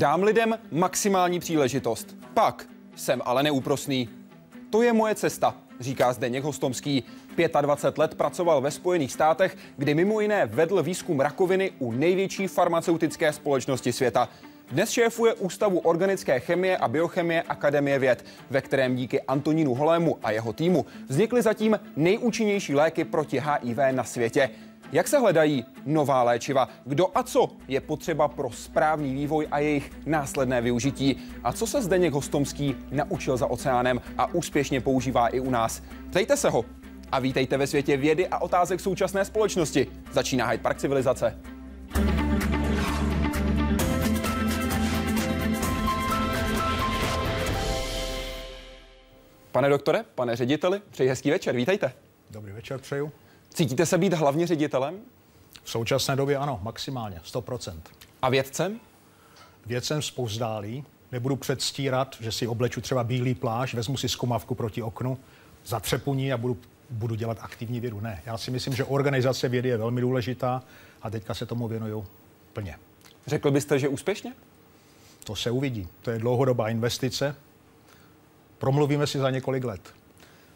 Dám lidem maximální příležitost. Pak jsem ale neúprosný. To je moje cesta, říká Zdeněk Hostomský. 25 let pracoval ve Spojených státech, kdy mimo jiné vedl výzkum rakoviny u největší farmaceutické společnosti světa. Dnes šéfuje Ústavu organické chemie a biochemie Akademie věd, ve kterém díky Antonínu Holému a jeho týmu vznikly zatím nejúčinnější léky proti HIV na světě. Jak se hledají nová léčiva? Kdo a co je potřeba pro správný vývoj a jejich následné využití? A co se Zdeněk Hostomský naučil za oceánem a úspěšně používá i u nás? Ptejte se ho a vítejte ve světě vědy a otázek současné společnosti. Začíná Hyde Park civilizace. Pane doktore, pane řediteli, přeji hezký večer, vítejte. Dobrý večer, přeju. Cítíte se být hlavně ředitelem? V současné době ano, maximálně, 100%. A vědcem? Vědcem spouzdálí. Nebudu předstírat, že si obleču třeba bílý pláž, vezmu si zkumavku proti oknu, zatřepu ní a budu, budu dělat aktivní vědu. Ne, já si myslím, že organizace vědy je velmi důležitá a teďka se tomu věnuju plně. Řekl byste, že úspěšně? To se uvidí. To je dlouhodobá investice. Promluvíme si za několik let.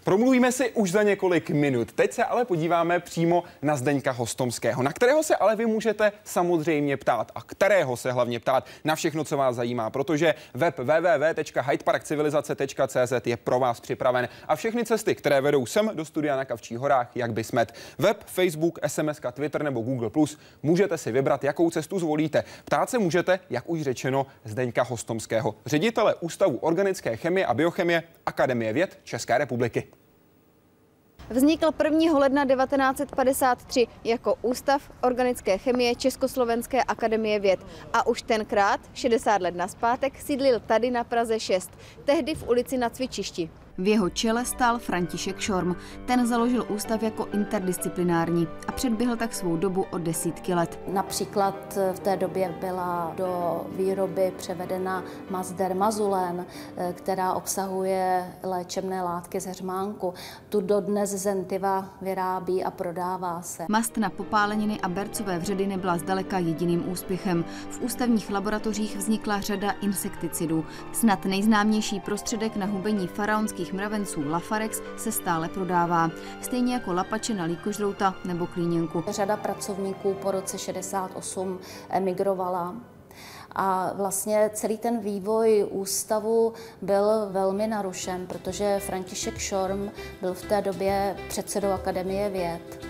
Promluvíme si už za několik minut. Teď se ale podíváme přímo na Zdeňka Hostomského, na kterého se ale vy můžete samozřejmě ptát a kterého se hlavně ptát na všechno, co vás zajímá, protože web www.hydeparkcivilizace.cz je pro vás připraven a všechny cesty, které vedou sem do studia na Kavčích horách, jak by smet. Web, Facebook, SMS, Twitter nebo Google+, můžete si vybrat, jakou cestu zvolíte. Ptát se můžete, jak už řečeno, Zdeňka Hostomského, ředitele Ústavu organické chemie a biochemie Akademie věd České republiky. Vznikl 1. ledna 1953 jako Ústav organické chemie Československé akademie věd a už tenkrát, 60 let naspátek, sídlil tady na Praze 6, tehdy v ulici na cvičišti. V jeho čele stál František Šorm. Ten založil ústav jako interdisciplinární a předběhl tak svou dobu o desítky let. Například v té době byla do výroby převedena mazder mazulen, která obsahuje léčebné látky z hřmánku. Tu dodnes Zentiva vyrábí a prodává se. Mast na popáleniny a bercové vředy nebyla zdaleka jediným úspěchem. V ústavních laboratořích vznikla řada insekticidů. Snad nejznámější prostředek na hubení faraonských velkých mravenců Lafarex se stále prodává, stejně jako lapače na líkožrouta nebo klíněnku. Řada pracovníků po roce 68 emigrovala a vlastně celý ten vývoj ústavu byl velmi narušen, protože František Šorm byl v té době předsedou Akademie věd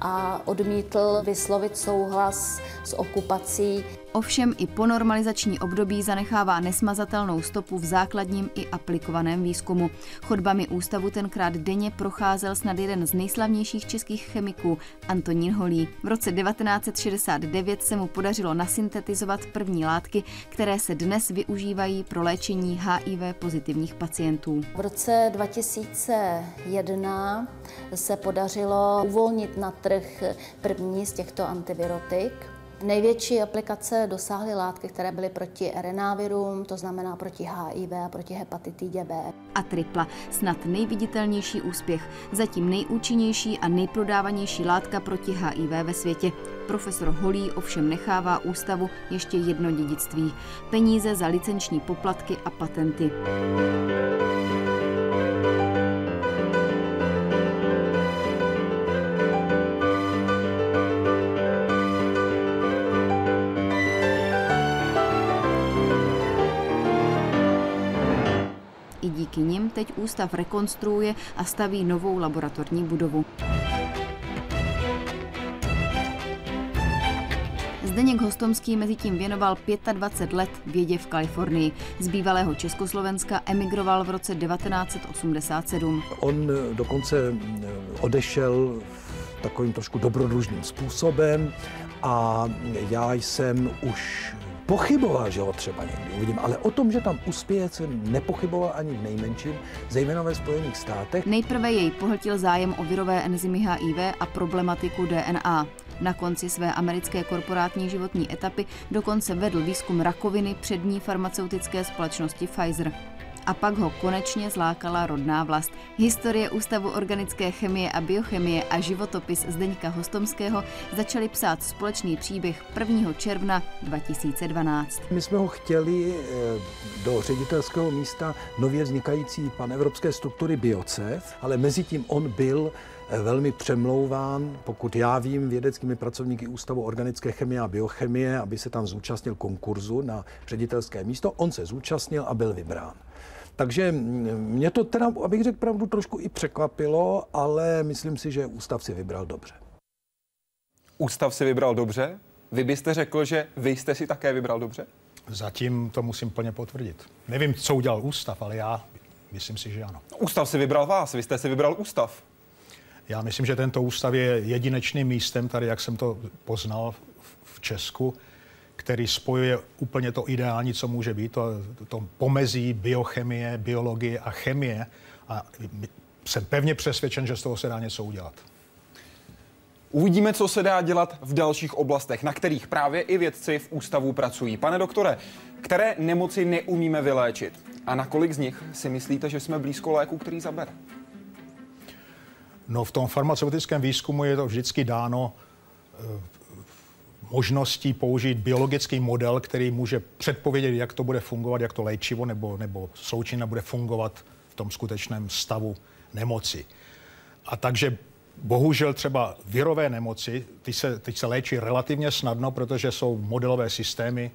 a odmítl vyslovit souhlas s okupací. Ovšem i po normalizační období zanechává nesmazatelnou stopu v základním i aplikovaném výzkumu. Chodbami ústavu tenkrát denně procházel snad jeden z nejslavnějších českých chemiků, Antonín Holý. V roce 1969 se mu podařilo nasyntetizovat první látky, které se dnes využívají pro léčení HIV pozitivních pacientů. V roce 2001 se podařilo uvolnit na trh první z těchto antivirotik. Největší aplikace dosáhly látky, které byly proti RNA virům, to znamená proti HIV a proti hepatitidě B. A tripla, snad nejviditelnější úspěch, zatím nejúčinnější a nejprodávanější látka proti HIV ve světě. Profesor Holý ovšem nechává ústavu ještě jedno dědictví. Peníze za licenční poplatky a patenty. Díky nim teď ústav rekonstruuje a staví novou laboratorní budovu. Zdeněk Hostomský mezi tím věnoval 25 let vědě v Kalifornii. Z bývalého Československa emigroval v roce 1987. On dokonce odešel takovým trošku dobrodružným způsobem a já jsem už pochyboval, že ho třeba někdy uvidím, ale o tom, že tam uspěje, jsem nepochyboval ani v nejmenším, zejména ve Spojených státech. Nejprve jej pohltil zájem o virové enzymy HIV a problematiku DNA. Na konci své americké korporátní životní etapy dokonce vedl výzkum rakoviny přední farmaceutické společnosti Pfizer a pak ho konečně zlákala rodná vlast. Historie Ústavu organické chemie a biochemie a životopis Zdeňka Hostomského začali psát společný příběh 1. června 2012. My jsme ho chtěli eh, do ředitelského místa nově vznikající panevropské struktury Biocev, ale mezi tím on byl eh, velmi přemlouván, pokud já vím, vědeckými pracovníky Ústavu organické chemie a biochemie, aby se tam zúčastnil konkurzu na ředitelské místo. On se zúčastnil a byl vybrán. Takže mě to teda, abych řekl pravdu, trošku i překvapilo, ale myslím si, že ústav si vybral dobře. Ústav si vybral dobře? Vy byste řekl, že vy jste si také vybral dobře? Zatím to musím plně potvrdit. Nevím, co udělal ústav, ale já myslím si, že ano. Ústav si vybral vás, vy jste si vybral ústav. Já myslím, že tento ústav je jedinečným místem tady, jak jsem to poznal v Česku, který spojuje úplně to ideální, co může být, to, to pomezí biochemie, biologie a chemie. A jsem pevně přesvědčen, že z toho se dá něco udělat. Uvidíme, co se dá dělat v dalších oblastech, na kterých právě i vědci v ústavu pracují. Pane doktore, které nemoci neumíme vyléčit? A na kolik z nich si myslíte, že jsme blízko léku, který zabere? No v tom farmaceutickém výzkumu je to vždycky dáno eh, možností použít biologický model, který může předpovědět, jak to bude fungovat, jak to léčivo nebo, nebo sloučina bude fungovat v tom skutečném stavu nemoci. A takže bohužel třeba virové nemoci, ty se, ty se léčí relativně snadno, protože jsou modelové systémy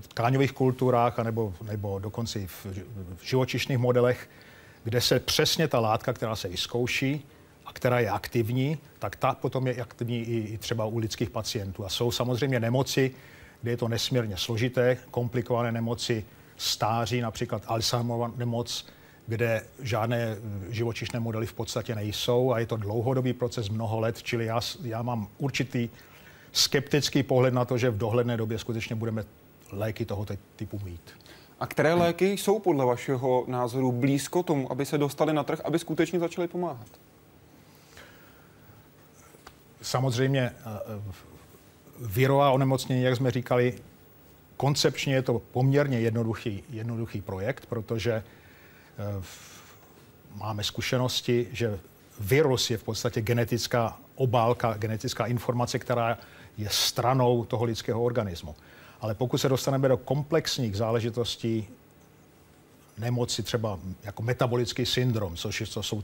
v tkáňových kulturách anebo, nebo dokonce i v, v živočišných modelech, kde se přesně ta látka, která se i zkouší, a která je aktivní, tak ta potom je aktivní i, i třeba u lidských pacientů. A jsou samozřejmě nemoci, kde je to nesmírně složité, komplikované nemoci stáří, například Alzheimerova nemoc, kde žádné eh, živočišné modely v podstatě nejsou a je to dlouhodobý proces mnoho let, čili já, já mám určitý skeptický pohled na to, že v dohledné době skutečně budeme léky tohoto typu mít. A které léky jsou podle vašeho názoru blízko tomu, aby se dostali na trh, aby skutečně začaly pomáhat? Samozřejmě eh, virová onemocnění, jak jsme říkali, koncepčně je to poměrně jednoduchý, jednoduchý projekt, protože eh, máme zkušenosti, že virus je v podstatě genetická obálka, genetická informace, která je stranou toho lidského organismu. Ale pokud se dostaneme do komplexních záležitostí nemoci, třeba jako metabolický syndrom, což jsou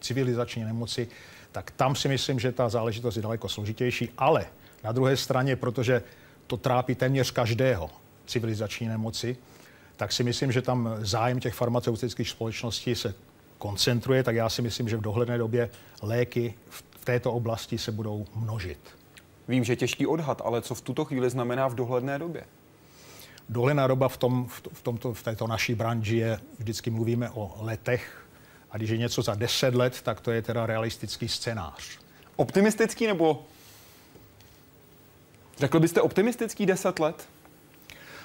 civilizační nemoci, tak tam si myslím, že ta záležitost je daleko složitější, ale na druhé straně, protože to trápí téměř každého civilizační nemoci, tak si myslím, že tam zájem těch farmaceutických společností se koncentruje, tak já si myslím, že v dohledné době léky v této oblasti se budou množit. Vím, že těžký odhad, ale co v tuto chvíli znamená v dohledné době? Dohledná doba v, tom, v, tomto, v této naší branži je, vždycky mluvíme o letech, a když je něco za 10 let, tak to je teda realistický scénář. Optimistický nebo Řekl byste optimistický 10 let?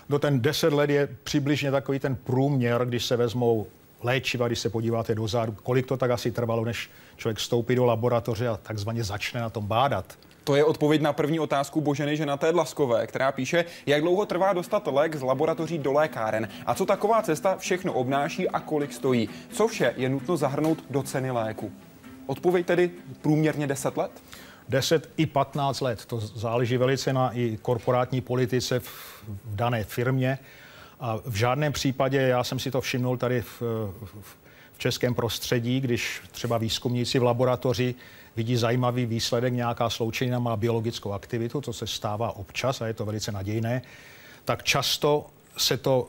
No ten 10 let je přibližně takový ten průměr, když se vezmou léčiva, když se podíváte dozadu, kolik to tak asi trvalo, než člověk vstoupí do laboratoře a takzvaně začne na tom bádat. To je odpověď na první otázku Boženy Ženaté Dlaskové, která píše, jak dlouho trvá dostat lék z laboratoří do lékáren a co taková cesta všechno obnáší a kolik stojí. Co vše je nutno zahrnout do ceny léku? Odpověď tedy průměrně 10 let? 10 i 15 let. To záleží velice na i korporátní politice v, v dané firmě. A v žádném případě, já jsem si to všimnul tady v, v, v českém prostředí, když třeba výzkumníci v laboratoři vidí zajímavý výsledek, nějaká sloučenina má biologickou aktivitu, to se stává občas a je to velice nadějné, tak často se to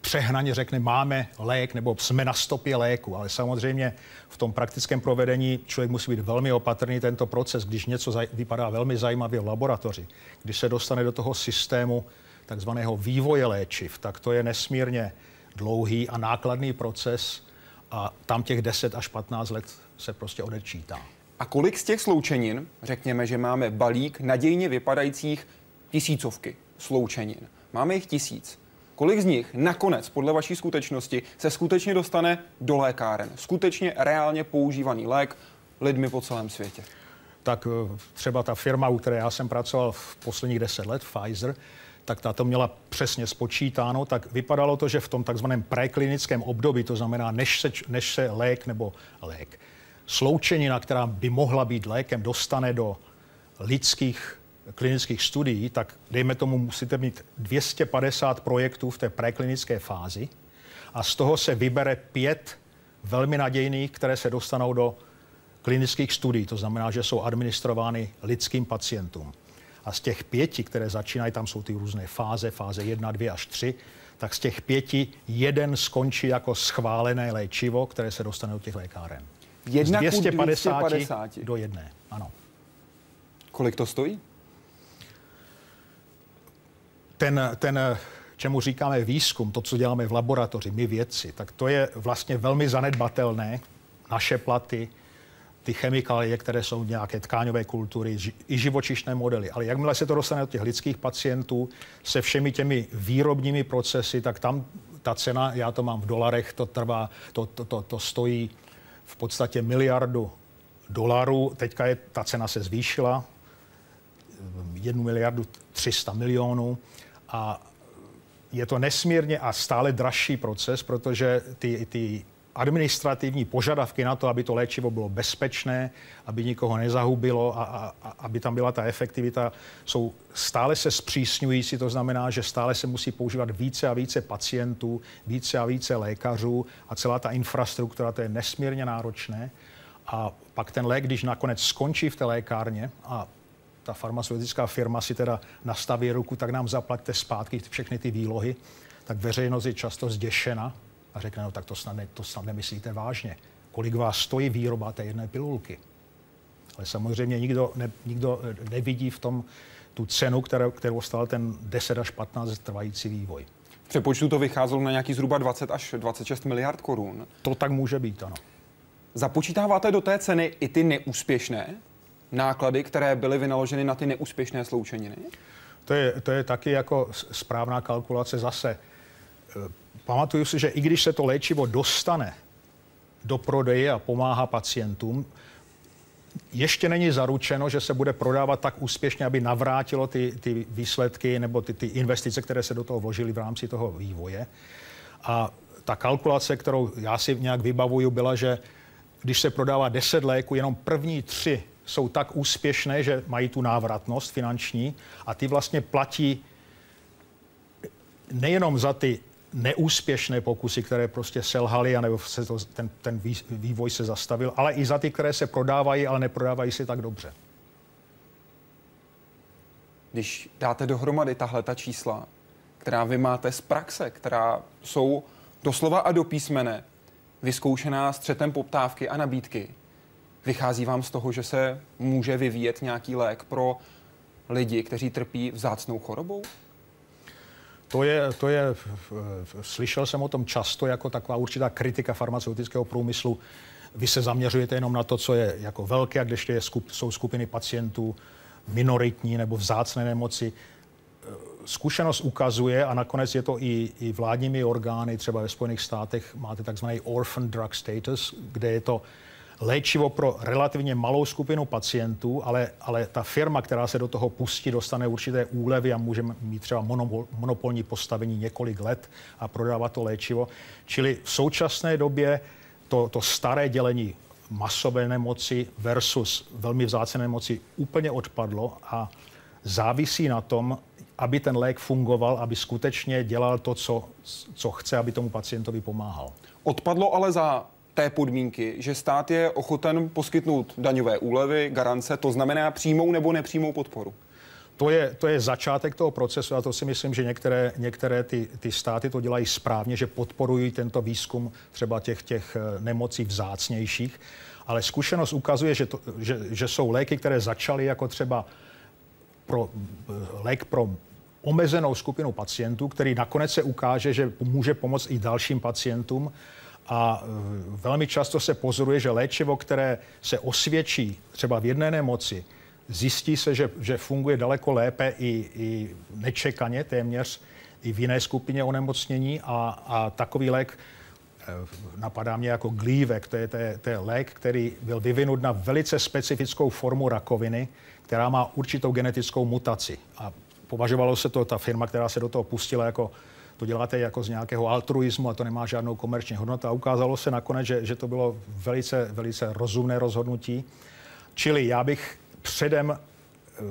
přehnaně řekne, máme lék nebo jsme na stopě léku, ale samozřejmě v tom praktickém provedení člověk musí být velmi opatrný tento proces, když něco vypadá velmi zajímavě v laboratoři, když se dostane do toho systému takzvaného vývoje léčiv, tak to je nesmírně dlouhý a nákladný proces a tam těch 10 až 15 let se prostě odečítá. A kolik z těch sloučenin, řekněme, že máme balík nadějně vypadajících tisícovky sloučenin, máme jich tisíc, kolik z nich nakonec, podle vaší skutečnosti, se skutečně dostane do lékáren? Skutečně reálně používaný lék lidmi po celém světě? tak třeba ta firma, u které já jsem pracoval v posledních deset let, Pfizer, tak ta to měla přesně spočítáno, tak vypadalo to, že v tom takzvaném preklinickém období, to znamená, než se, než se lék nebo lék, sloučenina, která by mohla být lékem, dostane do lidských klinických studií, tak dejme tomu, musíte mít 250 projektů v té preklinické fázi a z toho se vybere pět velmi nadějných, které se dostanou do klinických studií. To znamená, že jsou administrovány lidským pacientům. A z těch pěti, které začínají, tam jsou ty různé fáze, fáze 1, 2 až 3, tak z těch pěti jeden skončí jako schválené léčivo, které se dostane do těch lékáren. Jedna z 250, 250 do jedné, ano. Kolik to stojí? Ten, ten, čemu říkáme výzkum, to, co děláme v laboratoři, my vědci, tak to je vlastně velmi zanedbatelné. Naše platy, ty chemikálie, které jsou nějaké tkáňové kultury, i živočišné modely. Ale jakmile se to dostane do těch lidských pacientů se všemi těmi výrobními procesy, tak tam ta cena, já to mám v dolarech, to trvá, to, to, to, to stojí v podstatě miliardu dolarů. Teďka je, ta cena se zvýšila, jednu miliardu 300 milionů a je to nesmírně a stále dražší proces, protože ty, ty administrativní požadavky na to, aby to léčivo bylo bezpečné, aby nikoho nezahubilo a, a, a aby tam byla ta efektivita, jsou stále se zpřísňující, to znamená, že stále se musí používat více a více pacientů, více a více lékařů a celá ta infrastruktura, to je nesmírně náročné. A pak ten lék, když nakonec skončí v té lékárně a ta farmaceutická firma si teda nastaví ruku, tak nám zaplaťte zpátky všechny ty výlohy, tak veřejnost je často zděšena, a řekne, no tak to snad, ne, to snad nemyslíte vážně. Kolik vás stojí výroba té jedné pilulky? Ale samozřejmě nikdo, ne, nikdo eh, nevidí v tom tu cenu, kterou, kterou stal ten 10 až 15 trvající vývoj. V přepočtu to vycházelo na nějaký zhruba 20 až 26 miliard korun. To tak může být, ano. Započítáváte do té ceny i ty neúspěšné náklady, které byly vynaloženy na ty neúspěšné sloučeniny? To je, to je taky jako správná kalkulace zase. Pamatuju si, že i když se to léčivo dostane do prodeje a pomáhá pacientům, ještě není zaručeno, že se bude prodávat tak úspěšně, aby navrátilo ty, ty výsledky nebo ty, ty investice, které se do toho vložily v rámci toho vývoje. A ta kalkulace, kterou já si nějak vybavuju, byla, že když se prodává 10 léků, jenom první tři jsou tak úspěšné, že mají tu návratnost finanční a ty vlastně platí nejenom za ty neúspěšné pokusy, které prostě selhaly, anebo se to, ten, ten vývoj se zastavil, ale i za ty, které se prodávají, ale neprodávají si tak dobře. Když dáte dohromady tahle ta čísla, která vy máte z praxe, která jsou doslova a do písmene vyzkoušená střetem poptávky a nabídky, vychází vám z toho, že se může vyvíjet nějaký lék pro lidi, kteří trpí vzácnou chorobou? To je, to je, slyšel jsem o tom často jako taková určitá kritika farmaceutického průmyslu. Vy se zaměřujete jenom na to, co je jako velké, a když je skup, jsou skupiny pacientů minoritní nebo vzácné nemoci. Zkušenost ukazuje, a nakonec je to i, i vládními orgány, třeba ve Spojených státech máte takzvaný orphan drug status, kde je to léčivo pro relativně malou skupinu pacientů, ale, ale ta firma, která se do toho pustí, dostane určité úlevy a může mít třeba monopolní postavení několik let a prodávat to léčivo. Čili v současné době to, to staré dělení masové nemoci versus velmi vzácné nemoci úplně odpadlo a závisí na tom, aby ten lék fungoval, aby skutečně dělal to, co, co chce, aby tomu pacientovi pomáhal. Odpadlo ale za té podmínky, že stát je ochoten poskytnout daňové úlevy, garance, to znamená přímou nebo nepřímou podporu. To je, to je začátek toho procesu a to si myslím, že některé, některé ty, ty státy to dělají správně, že podporují tento výzkum třeba těch, těch eh, nemocí vzácnějších. Ale zkušenost ukazuje, že, to, že, že jsou léky, které začaly jako třeba pro, eh, lék pro omezenou skupinu pacientů, který nakonec se ukáže, že může pomoct i dalším pacientům a e, velmi často se pozoruje, že léčivo, které se osvědčí třeba v jedné nemoci, zjistí se, že, že funguje daleko lépe i, i nečekaně téměř i v jiné skupině onemocnění a, a takový lék napadá mě jako glívek, to je, to, je, to je lék, který byl vyvinut na velice specifickou formu rakoviny, která má určitou genetickou mutaci. A považovalo se to, ta firma, která se do toho pustila, jako to děláte jako z nějakého altruismu a to nemá žádnou komerční hodnotu. A ukázalo se nakonec, že, že to bylo velice, velice rozumné rozhodnutí. Čili já bych předem eh,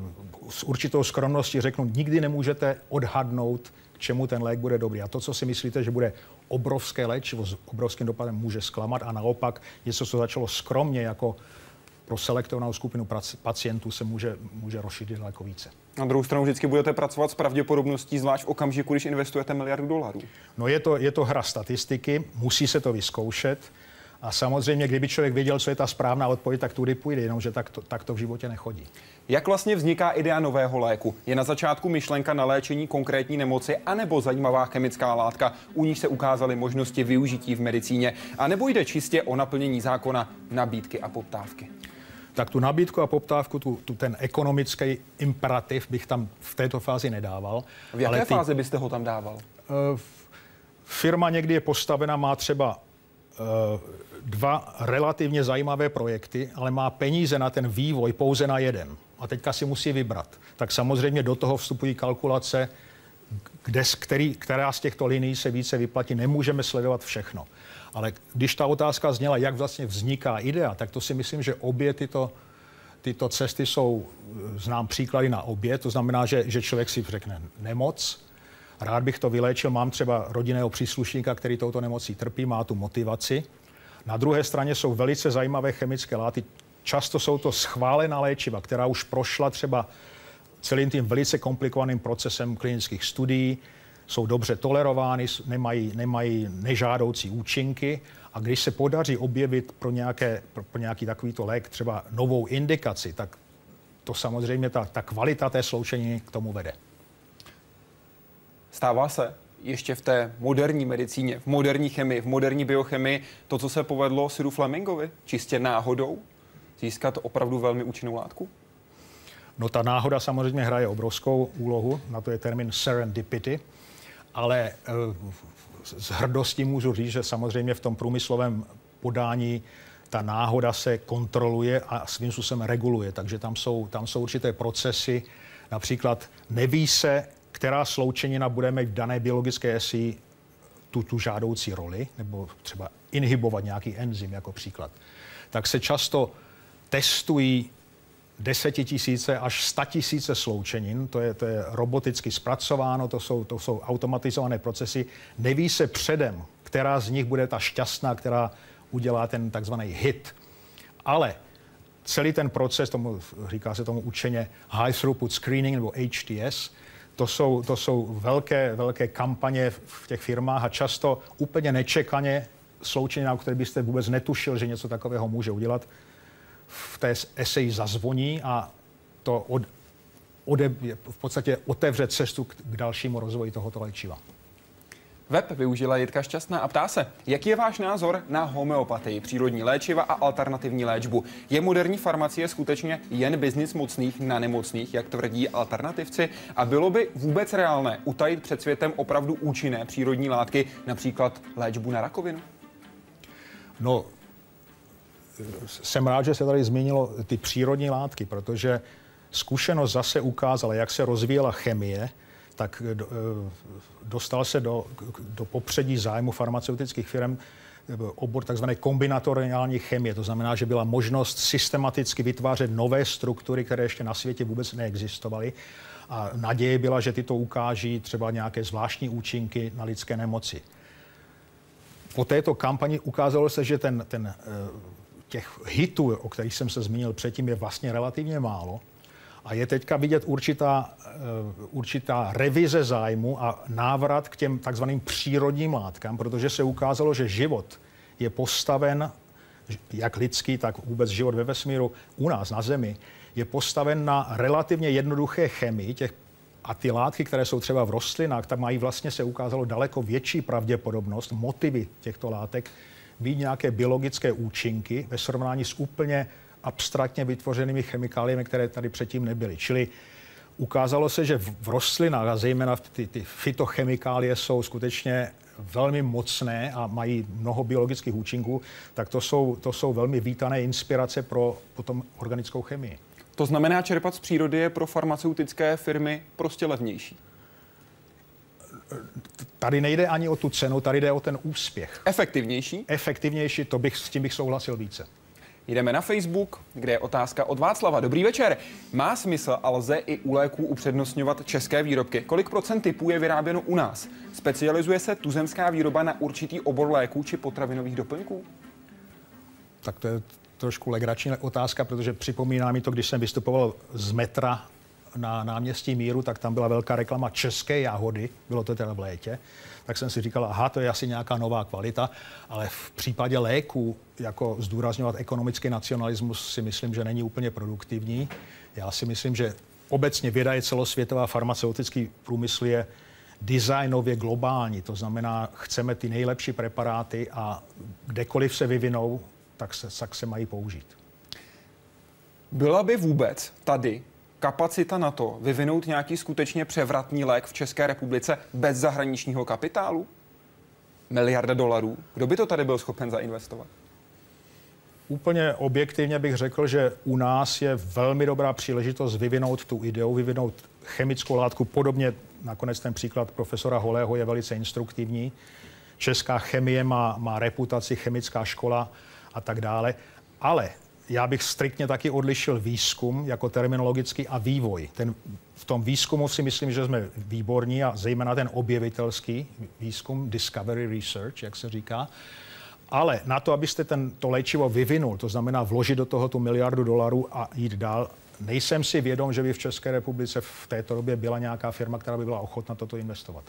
s určitou skromností řeknu, nikdy nemůžete odhadnout, k čemu ten lék bude dobrý. A to, co si myslíte, že bude obrovské léčivo s obrovským dopadem, může zklamat a naopak něco, co začalo skromně jako pro selektovanou skupinu pacientů se může, může rozšířit daleko více. Na druhou stranu vždycky budete pracovat s pravděpodobností, zvlášť v okamžiku, když investujete miliardu dolarů. No je to, je to hra statistiky, musí se to vyzkoušet. A samozřejmě, kdyby člověk věděl, co je ta správná odpověď, tak tudy půjde, jenomže tak to, tak to v životě nechodí. Jak vlastně vzniká idea nového léku? Je na začátku myšlenka na léčení konkrétní nemoci, anebo zajímavá chemická látka, u níž se ukázaly možnosti využití v medicíně, a nebo jde čistě o naplnění zákona nabídky a poptávky? Tak tu nabídku a poptávku, tu, tu ten ekonomický imperativ bych tam v této fázi nedával. V jaké ale ty, fázi byste ho tam dával? Uh, firma někdy je postavena, má třeba uh, dva relativně zajímavé projekty, ale má peníze na ten vývoj pouze na jeden. A teďka si musí vybrat. Tak samozřejmě do toho vstupují kalkulace, kde, který, která z těchto linií se více vyplatí. Nemůžeme sledovat všechno. Ale když ta otázka zněla, jak vlastně vzniká idea, tak to si myslím, že obě tyto, tyto cesty jsou, znám příklady na obě, to znamená, že, že člověk si řekne nemoc, rád bych to vyléčil, mám třeba rodinného příslušníka, který touto nemocí trpí, má tu motivaci. Na druhé straně jsou velice zajímavé chemické látky, často jsou to schválená léčiva, která už prošla třeba celým tím velice komplikovaným procesem klinických studií, jsou dobře tolerovány, nemají, nemají nežádoucí účinky a když se podaří objevit pro, nějaké, pro, pro nějaký takovýto lék třeba novou indikaci, tak to samozřejmě ta, ta kvalita té sloučení k tomu vede. Stává se ještě v té moderní medicíně, v moderní chemii, v moderní biochemii, to, co se povedlo Siru Flemingovi, čistě náhodou, získat opravdu velmi účinnou látku? No ta náhoda samozřejmě hraje obrovskou úlohu, na to je termín serendipity ale eh, s hrdostí můžu říct, že samozřejmě v tom průmyslovém podání ta náhoda se kontroluje a svým způsobem reguluje. Takže tam jsou, tam jsou určité procesy. Například neví se, která sloučenina bude mít v dané biologické esi tu, tu žádoucí roli, nebo třeba inhibovat nějaký enzym jako příklad. Tak se často testují desetitisíce až statisíce sloučenin, to je, to je roboticky zpracováno, to jsou, to jsou automatizované procesy. Neví se předem, která z nich bude ta šťastná, která udělá ten takzvaný hit. Ale celý ten proces, tomu, říká se tomu učeně High Throughput Screening nebo HTS, to jsou, to jsou velké, velké kampaně v těch firmách a často úplně nečekaně sloučenina, o které byste vůbec netušil, že něco takového může udělat, v té eseji zazvoní a to od, ode, v podstatě otevře cestu k, k dalšímu rozvoji tohoto léčiva. Web využila Jitka Šťastná a ptá se, jaký je váš názor na homeopatii, přírodní léčiva a alternativní léčbu? Je moderní farmacie skutečně jen biznis mocných na nemocných, jak tvrdí alternativci? A bylo by vůbec reálné utajit před světem opravdu účinné přírodní látky, například léčbu na rakovinu? No, jsem rád, že se tady zmínilo ty přírodní látky, protože zkušenost zase ukázala, jak se rozvíjela chemie, tak eh, dostal se do, do popředí zájmu farmaceutických firm eh, obor tzv. kombinatoriální chemie. To znamená, že byla možnost systematicky vytvářet nové struktury, které ještě na světě vůbec neexistovaly. A naděje byla, že tyto ukáží třeba nějaké zvláštní účinky na lidské nemoci. Po této kampani ukázalo se, že ten, ten eh, těch hitů, o kterých jsem se zmínil předtím, je vlastně relativně málo. A je teďka vidět určitá, eh, určitá revize zájmu a návrat k těm takzvaným přírodním látkám, protože se ukázalo, že život je postaven, jak lidský, tak vůbec život ve vesmíru u nás na Zemi, je postaven na relativně jednoduché chemii těch a ty látky, které jsou třeba v rostlinách, tak mají vlastně se ukázalo daleko větší pravděpodobnost, motivy těchto látek mít nějaké biologické účinky ve srovnání s úplně abstraktně vytvořenými chemikáliemi, které tady předtím nebyly. Čili ukázalo se, že v rostlinách a zejména ty, ty fitochemikálie jsou skutečně velmi mocné a mají mnoho biologických účinků, tak to jsou, to jsou velmi vítané inspirace pro potom organickou chemii. To znamená, čerpat z přírody je pro farmaceutické firmy prostě levnější. Tady nejde ani o tu cenu, tady jde o ten úspěch. Efektivnější? Efektivnější, to bych, s tím bych souhlasil více. Jdeme na Facebook, kde je otázka od Václava. Dobrý večer. Má smysl a lze i u léků upřednostňovat české výrobky? Kolik procent typů je vyráběno u nás? Specializuje se tuzemská výroba na určitý obor léků či potravinových doplňků? Tak to je trošku legrační otázka, protože připomíná mi to, když jsem vystupoval z metra na náměstí Míru, tak tam byla velká reklama české jahody, bylo to teda v létě, tak jsem si říkal, aha, to je asi nějaká nová kvalita, ale v případě léků, jako zdůrazňovat ekonomický nacionalismus, si myslím, že není úplně produktivní. Já si myslím, že obecně věda je celosvětová, farmaceutický průmysl je designově globální, to znamená, chceme ty nejlepší preparáty a kdekoliv se vyvinou, tak se, tak se mají použít. Byla by vůbec tady kapacita na to vyvinout nějaký skutečně převratný lék v České republice bez zahraničního kapitálu? Miliarda dolarů? Kdo by to tady byl schopen zainvestovat? Úplně objektivně bych řekl, že u nás je velmi dobrá příležitost vyvinout tu ideu, vyvinout chemickou látku. Podobně nakonec ten příklad profesora Holého je velice instruktivní. Česká chemie má, má reputaci, chemická škola a tak dále. Ale já bych striktně taky odlišil výzkum jako terminologický a vývoj. Ten, v tom výzkumu si myslím, že jsme výborní a zejména ten objevitelský výzkum, discovery research, jak se říká. Ale na to, abyste ten, to léčivo vyvinul, to znamená vložit do toho tu miliardu dolarů a jít dál, nejsem si vědom, že by v České republice v této době byla nějaká firma, která by byla ochotna toto investovat.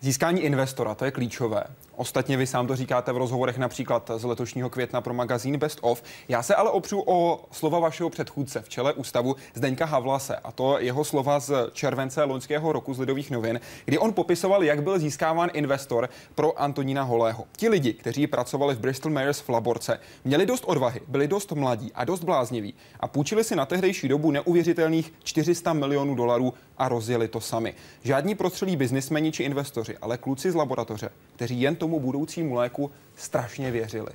Získání investora, to je klíčové. Ostatně vy sám to říkáte v rozhovorech například z letošního května pro magazín Best of. Já se ale opřu o slova vašeho předchůdce v čele ústavu Zdeňka Havlase a to jeho slova z července loňského roku z Lidových novin, kdy on popisoval, jak byl získáván investor pro Antonína Holého. Ti lidi, kteří pracovali v Bristol Myers v laborce, měli dost odvahy, byli dost mladí a dost blázniví a půjčili si na tehdejší dobu neuvěřitelných 400 milionů dolarů a rozjeli to sami. Žádní prostřelí biznismeni či investoři, ale kluci z laboratoře, kteří jen tomu budoucímu léku strašně věřili.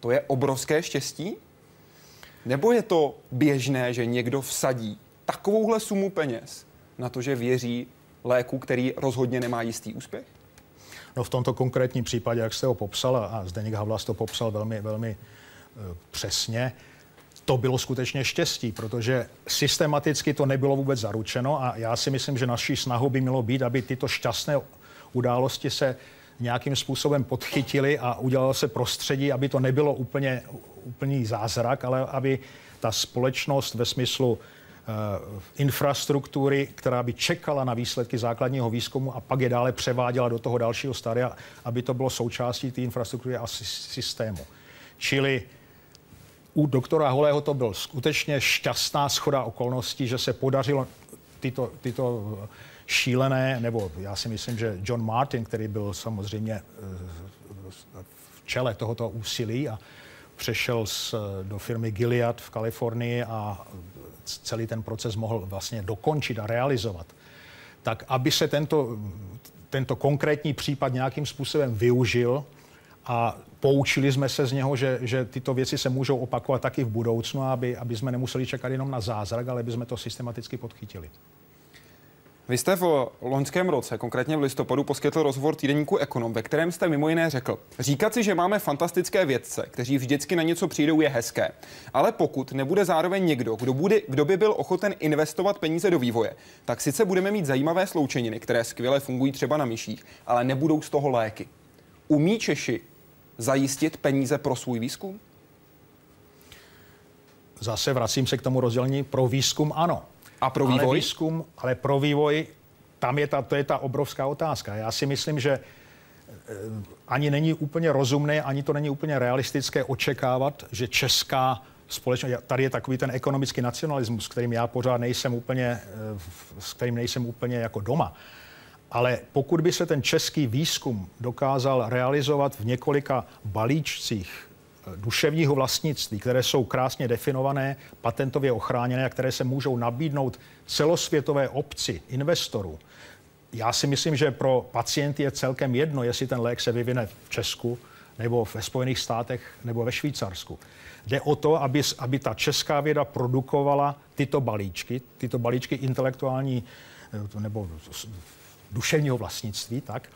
To je obrovské štěstí? Nebo je to běžné, že někdo vsadí takovouhle sumu peněz na to, že věří léku, který rozhodně nemá jistý úspěch? No v tomto konkrétním případě, jak jste ho popsal, a Zdeněk Havlas to popsal velmi, velmi uh, přesně, to bylo skutečně štěstí, protože systematicky to nebylo vůbec zaručeno a já si myslím, že naší snahou by mělo být, aby tyto šťastné události se nějakým způsobem podchytili a udělalo se prostředí, aby to nebylo úplně, úplný zázrak, ale aby ta společnost ve smyslu uh, infrastruktury, která by čekala na výsledky základního výzkumu a pak je dále převáděla do toho dalšího stadia, aby to bylo součástí té infrastruktury a systému. Čili u doktora Holého to byl skutečně šťastná schoda okolností, že se podařilo tyto, tyto šílené, nebo já si myslím, že John Martin, který byl samozřejmě eh, v čele tohoto úsilí a přešel z, do firmy Gilead v Kalifornii a celý ten proces mohl vlastně dokončit a realizovat, tak aby se tento, tento konkrétní případ nějakým způsobem využil a poučili jsme se z něho, že, že tyto věci se můžou opakovat taky v budoucnu, aby, aby jsme nemuseli čekat jenom na zázrak, ale aby jsme to systematicky podchytili. Vy jste v loňském roce, konkrétně v listopadu, poskytl rozhovor týdeníku Ekonom, ve kterém jste mimo jiné řekl, říkat si, že máme fantastické vědce, kteří vždycky na něco přijdou, je hezké. Ale pokud nebude zároveň někdo, kdo, bude, kdo by byl ochoten investovat peníze do vývoje, tak sice budeme mít zajímavé sloučeniny, které skvěle fungují třeba na myších, ale nebudou z toho léky. Umí Češi zajistit peníze pro svůj výzkum? Zase vracím se k tomu rozdělení. Pro výzkum ano. A pro vývoj? Ale výzkum, ale pro vývoj, tam je ta, to je ta obrovská otázka. Já si myslím, že eh, ani není úplně rozumné, ani to není úplně realistické očekávat, že česká společnost, tady je takový ten ekonomický nacionalismus, s kterým já pořád nejsem úplně, eh, s kterým nejsem úplně jako doma. Ale pokud by se ten český výzkum dokázal realizovat v několika balíčcích, duševního vlastnictví, které jsou krásně definované, patentově ochráněné a které se můžou nabídnout celosvětové obci investorů, já si myslím, že pro pacienty je celkem jedno, jestli ten lék se vyvine v Česku, nebo ve Spojených státech, nebo ve Švýcarsku. Jde o to, aby, aby ta česká věda produkovala tyto balíčky, tyto balíčky intelektuální eh, nebo duševního vlastnictví, tak,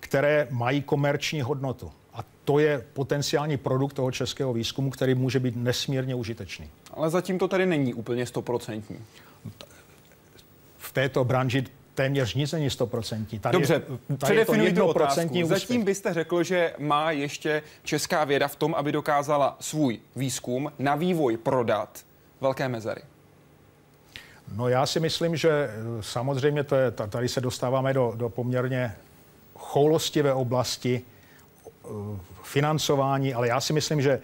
které mají komerční hodnotu. A to je potenciální produkt toho českého výzkumu, který může být nesmírně užitečný. Ale zatím to tady není úplně stoprocentní. V této branži téměř nic není stoprocentní. Dobře, předefinuji tu otázku. Zatím byste řekl, že má ještě česká věda v tom, aby dokázala svůj výzkum na vývoj prodat velké mezery. No já si myslím, že eh, samozřejmě to je, tady se dostáváme do, do poměrně choulostivé oblasti financování, ale já si myslím, že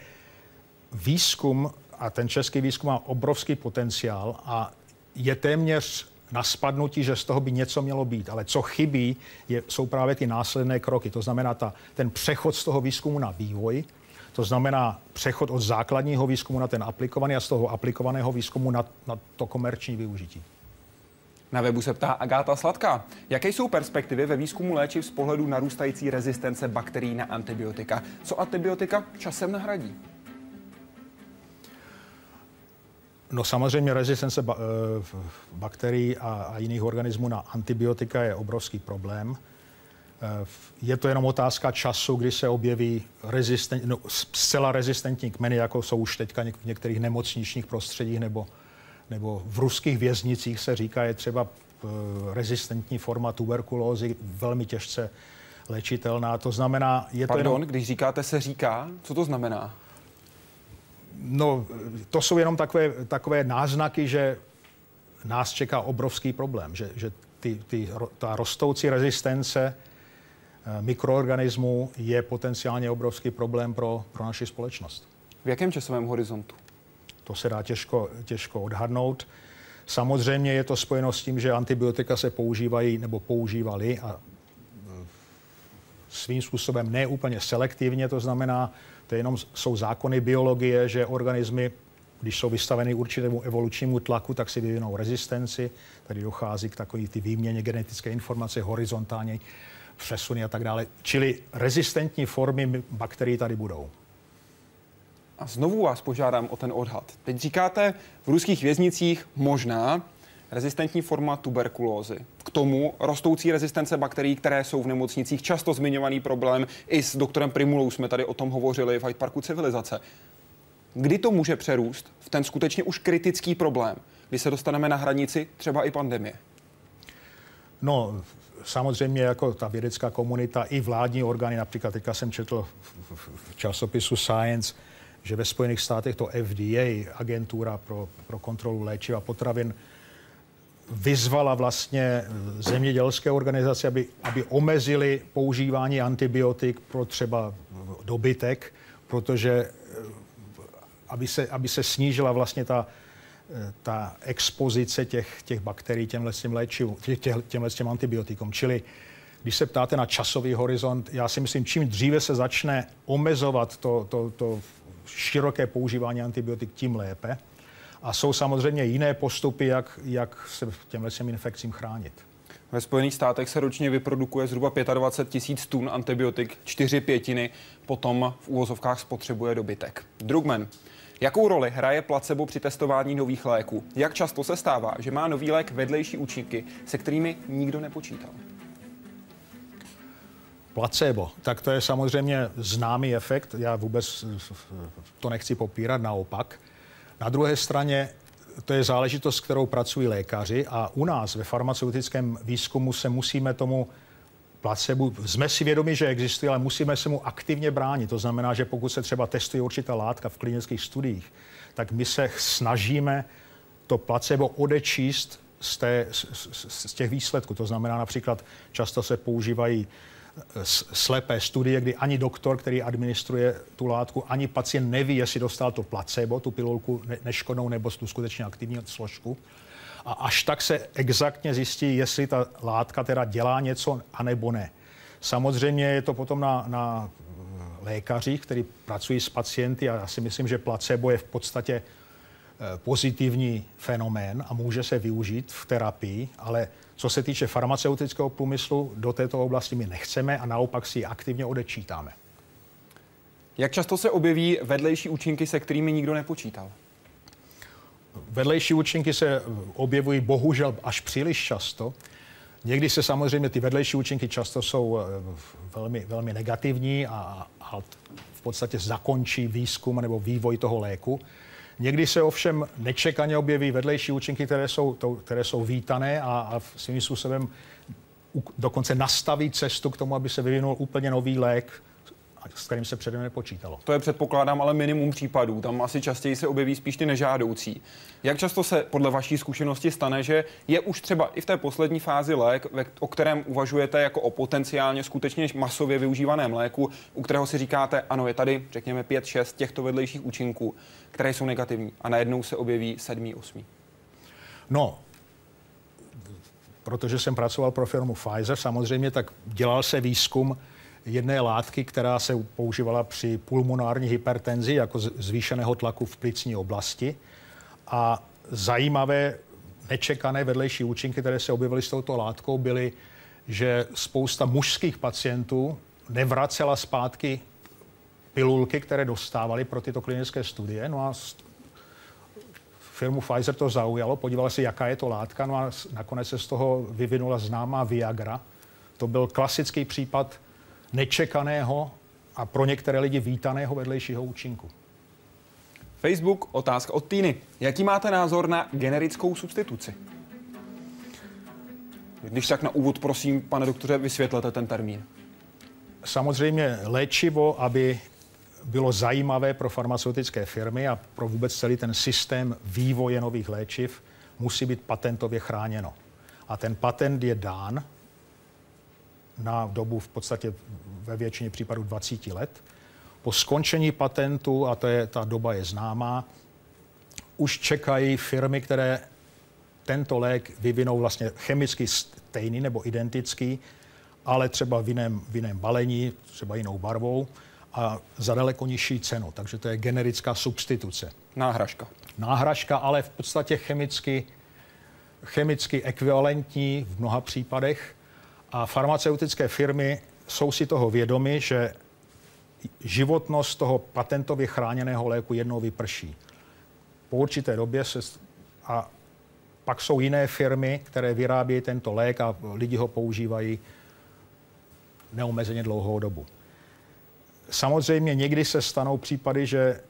výzkum a ten český výzkum má obrovský potenciál a je téměř na spadnutí, že z toho by něco mělo být. Ale co chybí, je, jsou právě ty následné kroky. To znamená ta, ten přechod z toho výzkumu na vývoj, to znamená přechod od základního výzkumu na ten aplikovaný a z toho aplikovaného výzkumu na, na to komerční využití. Na webu se ptá Agáta Sladká. Jaké jsou perspektivy ve výzkumu léčiv z pohledu narůstající rezistence bakterií na antibiotika? Co antibiotika časem nahradí? No samozřejmě rezistence ba- eh, bakterií a, a jiných organismů na antibiotika je obrovský problém. Eh, je to jenom otázka času, kdy se objeví rezistent, no, zcela rezistentní kmeny, jako jsou už teďka v některých nemocničních prostředích nebo, nebo v ruských věznicích se říká, je třeba eh, rezistentní forma tuberkulózy velmi těžce léčitelná. To znamená, je Pardon, to jenom... když říkáte se říká, co to znamená? No, to jsou jenom takové, takové náznaky, že nás čeká obrovský problém, že, že ty, ty, ta rostoucí rezistence eh, mikroorganismů je potenciálně obrovský problém pro, pro naši společnost. V jakém časovém horizontu? To se dá těžko, těžko odhadnout. Samozřejmě je to spojeno s tím, že antibiotika se používají nebo používaly a eh, svým způsobem ne úplně selektivně, to znamená, to jenom jsou zákony biologie, že organismy, když jsou vystaveny určitému evolučnímu tlaku, tak si vyvinou rezistenci. Tady dochází k takové ty výměně genetické informace horizontálně, přesuny a tak dále. Čili rezistentní formy bakterií tady budou. A znovu vás požádám o ten odhad. Teď říkáte v ruských věznicích možná, rezistentní forma tuberkulózy. K tomu rostoucí rezistence bakterií, které jsou v nemocnicích, často zmiňovaný problém. I s doktorem Primulou jsme tady o tom hovořili v Hyde Parku civilizace. Kdy to může přerůst v ten skutečně už kritický problém, kdy se dostaneme na hranici třeba i pandemie? No, samozřejmě jako ta vědecká komunita i vládní orgány, například teďka jsem četl v časopisu Science, že ve Spojených státech to FDA, agentura pro, pro kontrolu léčiv a potravin, vyzvala vlastně zemědělské organizace, aby, aby omezili používání antibiotik pro třeba dobytek, protože eh, aby se, aby se snížila vlastně ta, eh, ta expozice těch, těch bakterií těmhle těm léčivům, těch, těmhle těm antibiotikům. Čili když se ptáte na časový horizont, já si myslím, čím dříve se začne omezovat to, to, to široké používání antibiotik, tím lépe. A jsou samozřejmě jiné postupy, jak, jak se těmhle infekcím chránit. Ve Spojených státech se ročně vyprodukuje zhruba 25 tisíc tun antibiotik, čtyři pětiny potom v úvozovkách spotřebuje dobytek. Drugman, jakou roli hraje placebo při testování nových léků? Jak často se stává, že má nový lék vedlejší účinky, se kterými nikdo nepočítal? Placebo, tak to je samozřejmě známý efekt. Já vůbec to nechci popírat, naopak. Na druhé straně to je záležitost, kterou pracují lékaři a u nás ve farmaceutickém výzkumu se musíme tomu placebo, jsme si vědomi, že existuje, ale musíme se mu aktivně bránit. To znamená, že pokud se třeba testuje určitá látka v klinických studiích, tak my se snažíme to placebo odečíst z, té, z, z těch výsledků. To znamená například, často se používají slepé studie, kdy ani doktor, který administruje tu látku, ani pacient neví, jestli dostal to placebo, tu pilulku neškodnou nebo tu skutečně aktivní složku. A až tak se exaktně zjistí, jestli ta látka teda dělá něco, anebo ne. Samozřejmě je to potom na, na lékařích, kteří pracují s pacienty a já si myslím, že placebo je v podstatě eh, pozitivní fenomén a může se využít v terapii, ale co se týče farmaceutického průmyslu, do této oblasti my nechceme a naopak si ji aktivně odečítáme. Jak často se objeví vedlejší účinky, se kterými nikdo nepočítal? Vedlejší účinky se objevují bohužel až příliš často. Někdy se samozřejmě ty vedlejší účinky často jsou eh, velmi, velmi negativní a, a v podstatě zakončí výzkum nebo vývoj toho léku. Někdy se ovšem nečekaně objeví vedlejší účinky, které jsou, to, které jsou vítané a, a svým způsobem dokonce nastaví cestu k tomu, aby se vyvinul úplně nový lék, s kterým se předem nepočítalo. To je předpokládám ale minimum případů. Tam asi častěji se objeví spíš ty nežádoucí. Jak často se podle vaší zkušenosti stane, že je už třeba i v té poslední fázi lék, o kterém uvažujete jako o potenciálně skutečně masově využívaném léku, u kterého si říkáte, ano, je tady, řekněme, 5-6 těchto vedlejších účinků, které jsou negativní a najednou se objeví sedmý, osmý? No, protože jsem pracoval pro firmu Pfizer, samozřejmě, tak dělal se výzkum jedné látky, která se používala při pulmonární hypertenzi jako zvýšeného tlaku v plicní oblasti. A zajímavé, nečekané vedlejší účinky, které se objevily s touto látkou, byly, že spousta mužských pacientů nevracela zpátky pilulky, které dostávali pro tyto klinické studie. No a firmu Pfizer to zaujalo, podívala se, jaká je to látka, no a nakonec se z toho vyvinula známá Viagra. To byl klasický případ nečekaného a pro některé lidi vítaného vedlejšího účinku. Facebook, otázka od Týny. Jaký máte názor na generickou substituci? Když tak na úvod, prosím, pane doktoře, vysvětlete ten termín. Samozřejmě léčivo, aby bylo zajímavé pro farmaceutické firmy a pro vůbec celý ten systém vývoje nových léčiv, musí být patentově chráněno. A ten patent je dán na dobu v podstatě ve většině případů 20 let. Po skončení patentu, a to je, ta doba je známá, už čekají firmy, které tento lék vyvinou vlastně chemicky stejný nebo identický, ale třeba v jiném, v jiném balení, třeba jinou barvou a za daleko nižší cenu. Takže to je generická substituce. Náhražka. Náhražka, ale v podstatě chemicky, chemicky ekvivalentní v mnoha případech. A farmaceutické firmy jsou si toho vědomi, že životnost toho patentově chráněného léku jednou vyprší. Po určité době se a pak jsou jiné firmy, které vyrábějí tento lék a lidi ho používají neomezeně dlouhou dobu. Samozřejmě někdy se stanou případy, že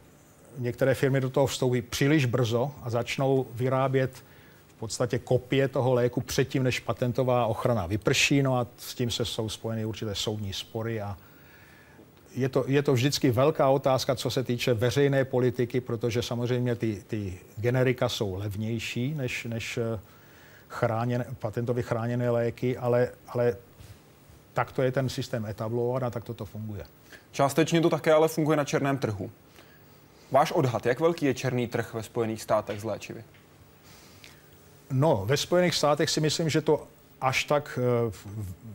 některé firmy do toho vstoupí příliš brzo a začnou vyrábět podstatě kopie toho léku předtím, než patentová ochrana vyprší, no a s tím se jsou spojeny určité soudní spory a je to, je to vždycky velká otázka, co se týče veřejné politiky, protože samozřejmě ty, ty generika jsou levnější než, než eh, chráněné, patentově chráněné léky, ale, ale takto je ten systém etablovat a takto to funguje. Částečně to také ale funguje na černém trhu. Váš odhad, jak velký je černý trh ve Spojených státech z léčivy? No, ve Spojených státech si myslím, že to až tak eh,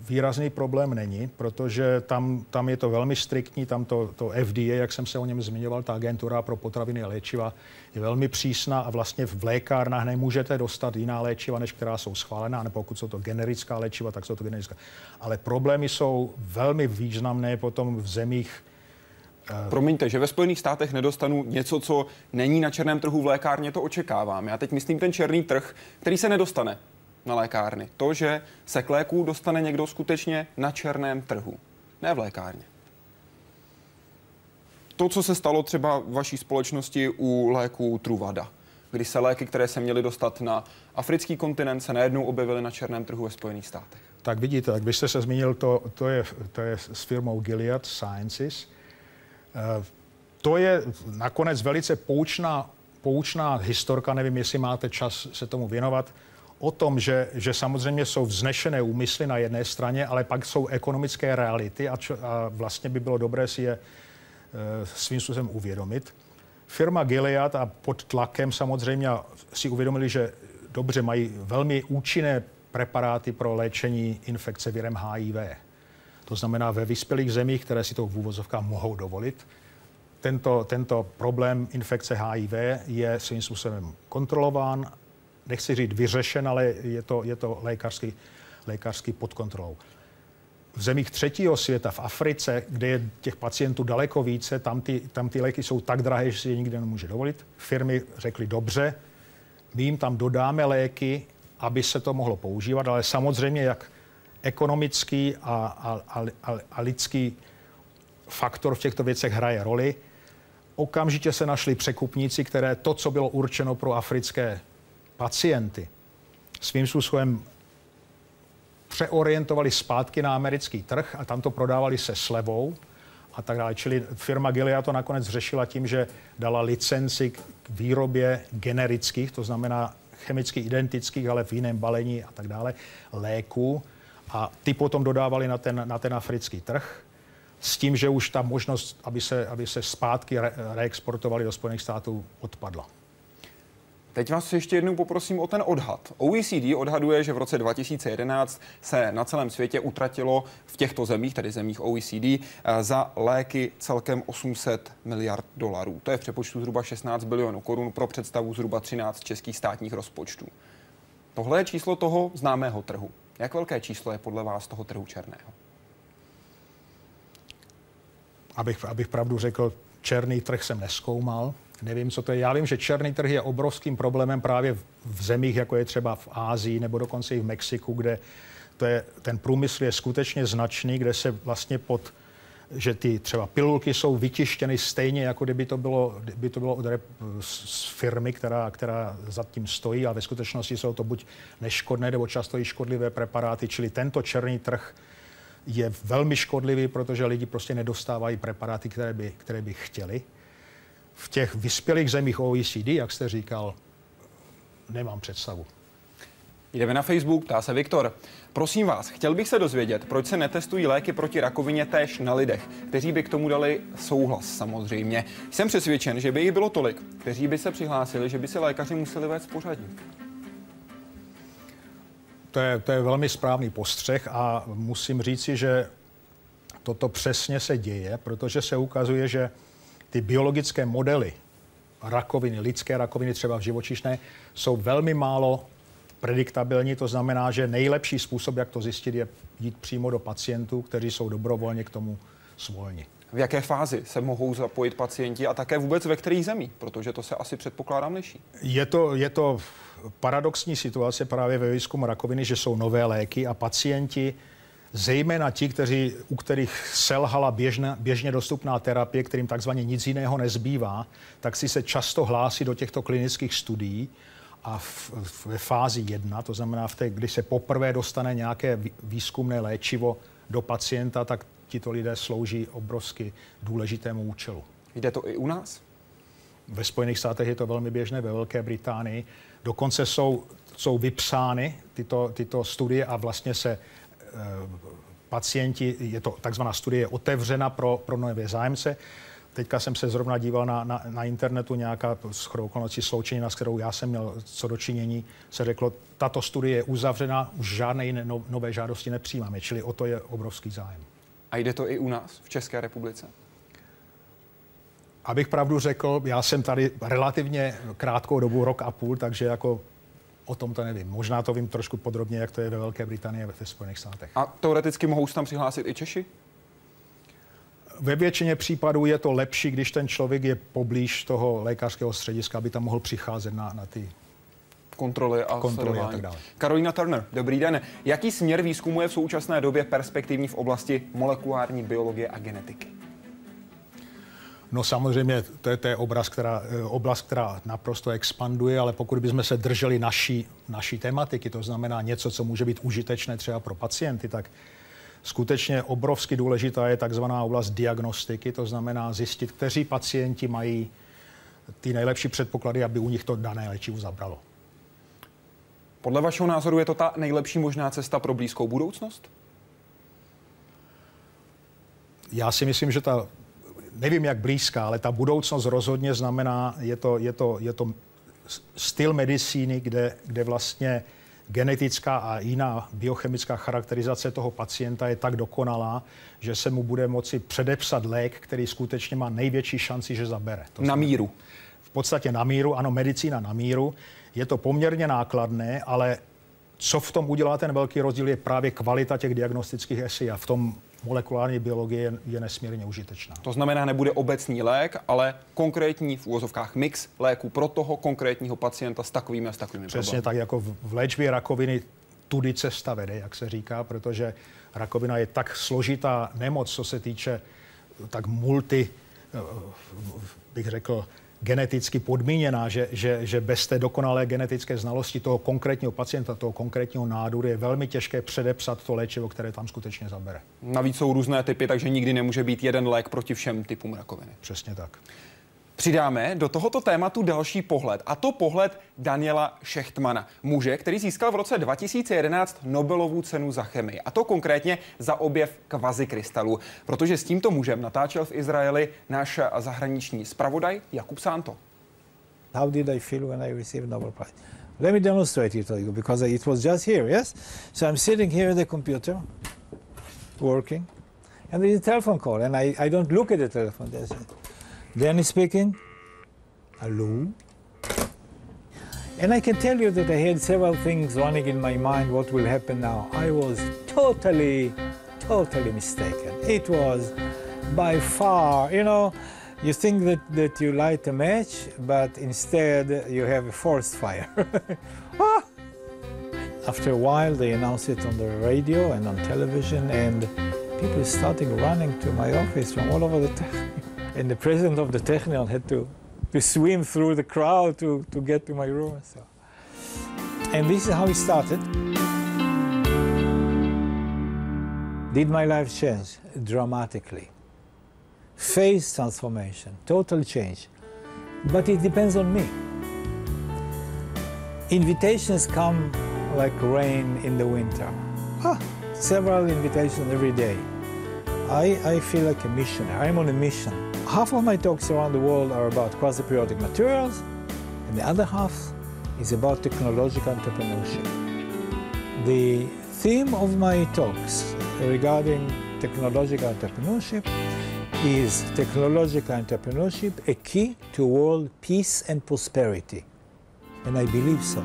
výrazný problém není, protože tam, tam je to velmi striktní, tam to, to FDA, jak jsem se o něm zmiňoval, ta agentura pro potraviny a léčiva, je velmi přísná a vlastně v lékárnách nemůžete dostat jiná léčiva, než která jsou schválená, nebo pokud jsou to generická léčiva, tak jsou to generická. Ale problémy jsou velmi významné potom v zemích, Promiňte, že ve Spojených státech nedostanu něco, co není na černém trhu v lékárně, to očekávám. Já teď myslím ten černý trh, který se nedostane na lékárny. To, že se k léku dostane někdo skutečně na černém trhu, ne v lékárně. To, co se stalo třeba v vaší společnosti u léku Truvada, kdy se léky, které se měly dostat na africký kontinent, se najednou objevily na černém trhu ve Spojených státech. Tak vidíte, tak byste se zmínil, to, to, je, to je s firmou Gilead Sciences, to je nakonec velice poučná, poučná historka, nevím, jestli máte čas se tomu věnovat, o tom, že, že samozřejmě jsou vznešené úmysly na jedné straně, ale pak jsou ekonomické reality a, čo, a vlastně by bylo dobré si je e, svým způsobem uvědomit. Firma Gilead a pod tlakem samozřejmě si uvědomili, že dobře mají velmi účinné preparáty pro léčení infekce virem HIV. To znamená ve vyspělých zemích, které si to v úvozovkách mohou dovolit, tento, tento problém infekce HIV je svým způsobem kontrolován, nechci říct vyřešen, ale je to, je to lékařský, lékařský pod kontrolou. V zemích třetího světa, v Africe, kde je těch pacientů daleko více, tam ty, tam ty léky jsou tak drahé, že si je nikdo nemůže dovolit. Firmy řekly dobře, my jim tam dodáme léky, aby se to mohlo používat, ale samozřejmě jak ekonomický a, a, a, a lidský faktor v těchto věcech hraje roli. Okamžitě se našli překupníci, které to, co bylo určeno pro africké pacienty, svým způsobem přeorientovali zpátky na americký trh a tam to prodávali se slevou a tak dále. Čili firma Gilead to nakonec řešila tím, že dala licenci k výrobě generických, to znamená chemicky identických, ale v jiném balení a tak dále, léků. A ty potom dodávali na ten, na ten africký trh s tím, že už ta možnost, aby se, aby se zpátky re, reexportovali do Spojených států, odpadla. Teď vás ještě jednou poprosím o ten odhad. OECD odhaduje, že v roce 2011 se na celém světě utratilo v těchto zemích, tedy zemích OECD, eh, za léky celkem 800 miliard dolarů. To je v přepočtu zhruba 16 bilionů korun pro představu zhruba 13 českých státních rozpočtů. Tohle je číslo toho známého trhu. Jak velké číslo je podle vás toho trhu černého? Abych, abych pravdu řekl, černý trh jsem neskoumal. Nevím, co to je. Já vím, že černý trh je obrovským problémem právě v zemích, jako je třeba v Ázii nebo dokonce i v Mexiku, kde to je, ten průmysl je skutečně značný, kde se vlastně pod že ty třeba pilulky jsou vytištěny stejně, jako kdyby to bylo, kdyby to bylo od rep, z firmy, která, která za tím stojí, a ve skutečnosti jsou to buď neškodné nebo často i škodlivé preparáty, čili tento černý trh je velmi škodlivý, protože lidi prostě nedostávají preparáty, které by, které by chtěli. V těch vyspělých zemích OECD, jak jste říkal, nemám představu. Jdeme na Facebook, ptá se Viktor. Prosím vás, chtěl bych se dozvědět, proč se netestují léky proti rakovině též na lidech, kteří by k tomu dali souhlas samozřejmě. Jsem přesvědčen, že by jich bylo tolik, kteří by se přihlásili, že by se lékaři museli vést pořadí. To je, to je velmi správný postřeh a musím říci, že toto přesně se děje, protože se ukazuje, že ty biologické modely rakoviny, lidské rakoviny třeba v živočišné, jsou velmi málo prediktabilní. To znamená, že nejlepší způsob, jak to zjistit, je jít přímo do pacientů, kteří jsou dobrovolně k tomu svolni. V jaké fázi se mohou zapojit pacienti a také vůbec ve kterých zemí? Protože to se asi předpokládám liší. Je to, je to paradoxní situace právě ve výzkumu rakoviny, že jsou nové léky a pacienti zejména ti, kteří, u kterých selhala běžně, běžně dostupná terapie, kterým takzvaně nic jiného nezbývá, tak si se často hlásí do těchto klinických studií a ve fázi jedna, to znamená v té, kdy se poprvé dostane nějaké výzkumné léčivo do pacienta, tak tito lidé slouží obrovsky důležitému účelu. Jde to i u nás? Ve Spojených státech je to velmi běžné, ve Velké Británii. Dokonce jsou, jsou vypsány tyto, tyto studie a vlastně se Eh, pacienti, je to takzvaná studie otevřena pro, pro nové zájemce. Teďka jsem se zrovna díval na, na, na internetu nějaká okolností sloučenina, s kterou já jsem měl co dočinění, se řeklo, tato studie je uzavřena, už žádné jiné no, nové žádosti nepřijímáme, čili o to je obrovský zájem. A jde to i u nás, v České republice? Abych pravdu řekl, já jsem tady relativně krátkou dobu, rok a půl, takže jako O tom to nevím. Možná to vím trošku podrobně, jak to je ve Velké Británii a ve Spojených státech. A teoreticky mohou se tam přihlásit i Češi? Ve většině případů je to lepší, když ten člověk je poblíž toho lékařského střediska, aby tam mohl přicházet na, na ty kontroly a, kontroly a tak dále. Karolina Turner, dobrý den. Jaký směr výzkumu je v současné době perspektivní v oblasti molekulární biologie a genetiky? No samozřejmě, to je, to je obraz, která, eh, oblast, která naprosto expanduje, ale pokud bychom se drželi naší, naší tematiky, to znamená něco, co může být užitečné třeba pro pacienty, tak skutečně obrovsky důležitá je takzvaná oblast diagnostiky, to znamená zjistit, kteří pacienti mají ty nejlepší předpoklady, aby u nich to dané léčivo zabralo. Podle vašeho názoru je to ta nejlepší možná cesta pro blízkou budoucnost? Já si myslím, že ta nevím, jak blízká, ale ta budoucnost rozhodně znamená, je to, je to, je to styl medicíny, kde, kde vlastně genetická a jiná biochemická charakterizace toho pacienta je tak dokonalá, že se mu bude moci předepsat lék, který skutečně má největší šanci, že zabere. To na míru. V podstatě na míru, ano, medicína na míru. Je to poměrně nákladné, ale co v tom udělá ten velký rozdíl, je právě kvalita těch diagnostických esí a v tom molekulární biologie je, nesmírně užitečná. To znamená, nebude obecný lék, ale konkrétní v úvozovkách mix léku pro toho konkrétního pacienta s takovými a s takovými Přesně problémy. tak, jako v, v léčbě rakoviny tudy cesta vede, jak se říká, protože rakovina je tak složitá nemoc, co se týče tak multi, eh, bych řekl, geneticky podmíněná, že, že, že bez té dokonalé genetické znalosti toho konkrétního pacienta, toho konkrétního nádoru je velmi těžké předepsat to léčivo, které tam skutečně zabere. Navíc jsou různé typy, takže nikdy nemůže být jeden lék proti všem typům rakoviny. Přesně tak. Přidáme do tohoto tématu další pohled, a to pohled Daniela Šechtmana, muže, který získal v roce 2011 Nobelovu cenu za chemii, a to konkrétně za objev kvazikrystalů, protože s tímto mužem natáčel v Izraeli náš zahraniční zpravodaj Jakub Santo. How did I feel when I received Nobel Prize? Let me demonstrate it to you because it was just here, yes? So I'm sitting here at the computer, working, and there's a telephone call, and I, I don't look at the telephone. There's Danny speaking. Hello? And I can tell you that I had several things running in my mind what will happen now. I was totally, totally mistaken. It was by far, you know, you think that, that you light a match, but instead you have a forest fire. Ah! After a while, they announced it on the radio and on television, and people started running to my office from all over the town. And the president of the Technion had to, to swim through the crowd to, to get to my room. So. And this is how it started. Did my life change? Dramatically. Phase transformation, total change. But it depends on me. Invitations come like rain in the winter. Ah, several invitations every day. I, I feel like a missionary. I'm on a mission. Half of my talks around the world are about quasi-periodic materials, and the other half is about technological entrepreneurship. The theme of my talks regarding technological entrepreneurship is technological entrepreneurship a key to world peace and prosperity? And I believe so.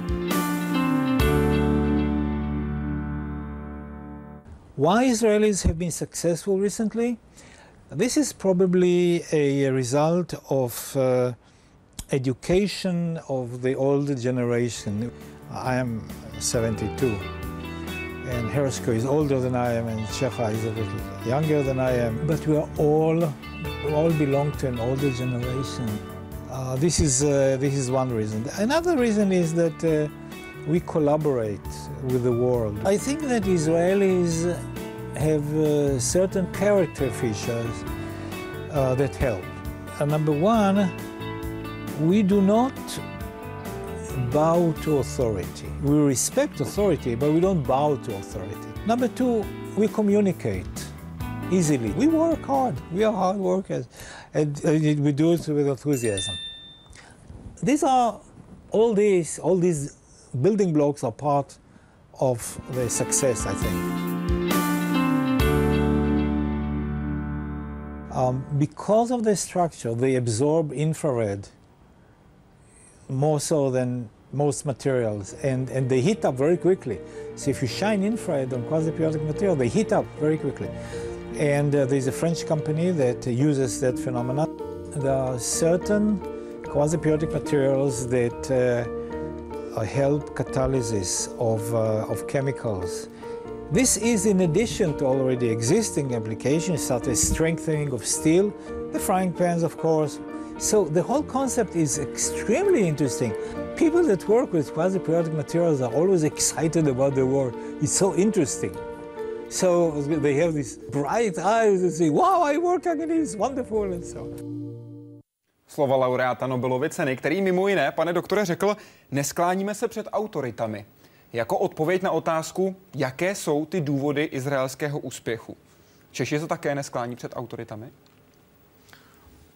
Why Israelis have been successful recently? This is probably a result of uh, education of the older generation. I am 72, and Hershko is older than I am, and Shecha is a little younger than I am. But we are all, we all belong to an older generation. Uh, this is uh, this is one reason. Another reason is that uh, we collaborate with the world. I think that Israelis have uh, certain character features uh, that help. Uh, number one, we do not bow to authority. We respect authority, but we don't bow to authority. Number two, we communicate easily. We work hard. We are hard workers, and uh, we do it with enthusiasm. These are all these all these building blocks are part of the success, I think. Um, because of the structure, they absorb infrared more so than most materials, and, and they heat up very quickly. So if you shine infrared on quasi-periodic material, they heat up very quickly. And uh, there's a French company that uses that phenomenon. There are certain quasi-periodic materials that uh, help catalysis of, uh, of chemicals. This is in addition to already existing applications such as strengthening of steel, the frying pans, of course. So the whole concept is extremely interesting. People that work with quasi-periodic materials are always excited about the work. It's so interesting. So they have these bright eyes and say, wow, I work on it, it's wonderful, and so Slova laureáta Nobelovy ceny, který mimo jiné, pane doktore, řekl, neskláníme se před autoritami. Jako odpověď na otázku, jaké jsou ty důvody izraelského úspěchu. Češi se také nesklání před autoritami?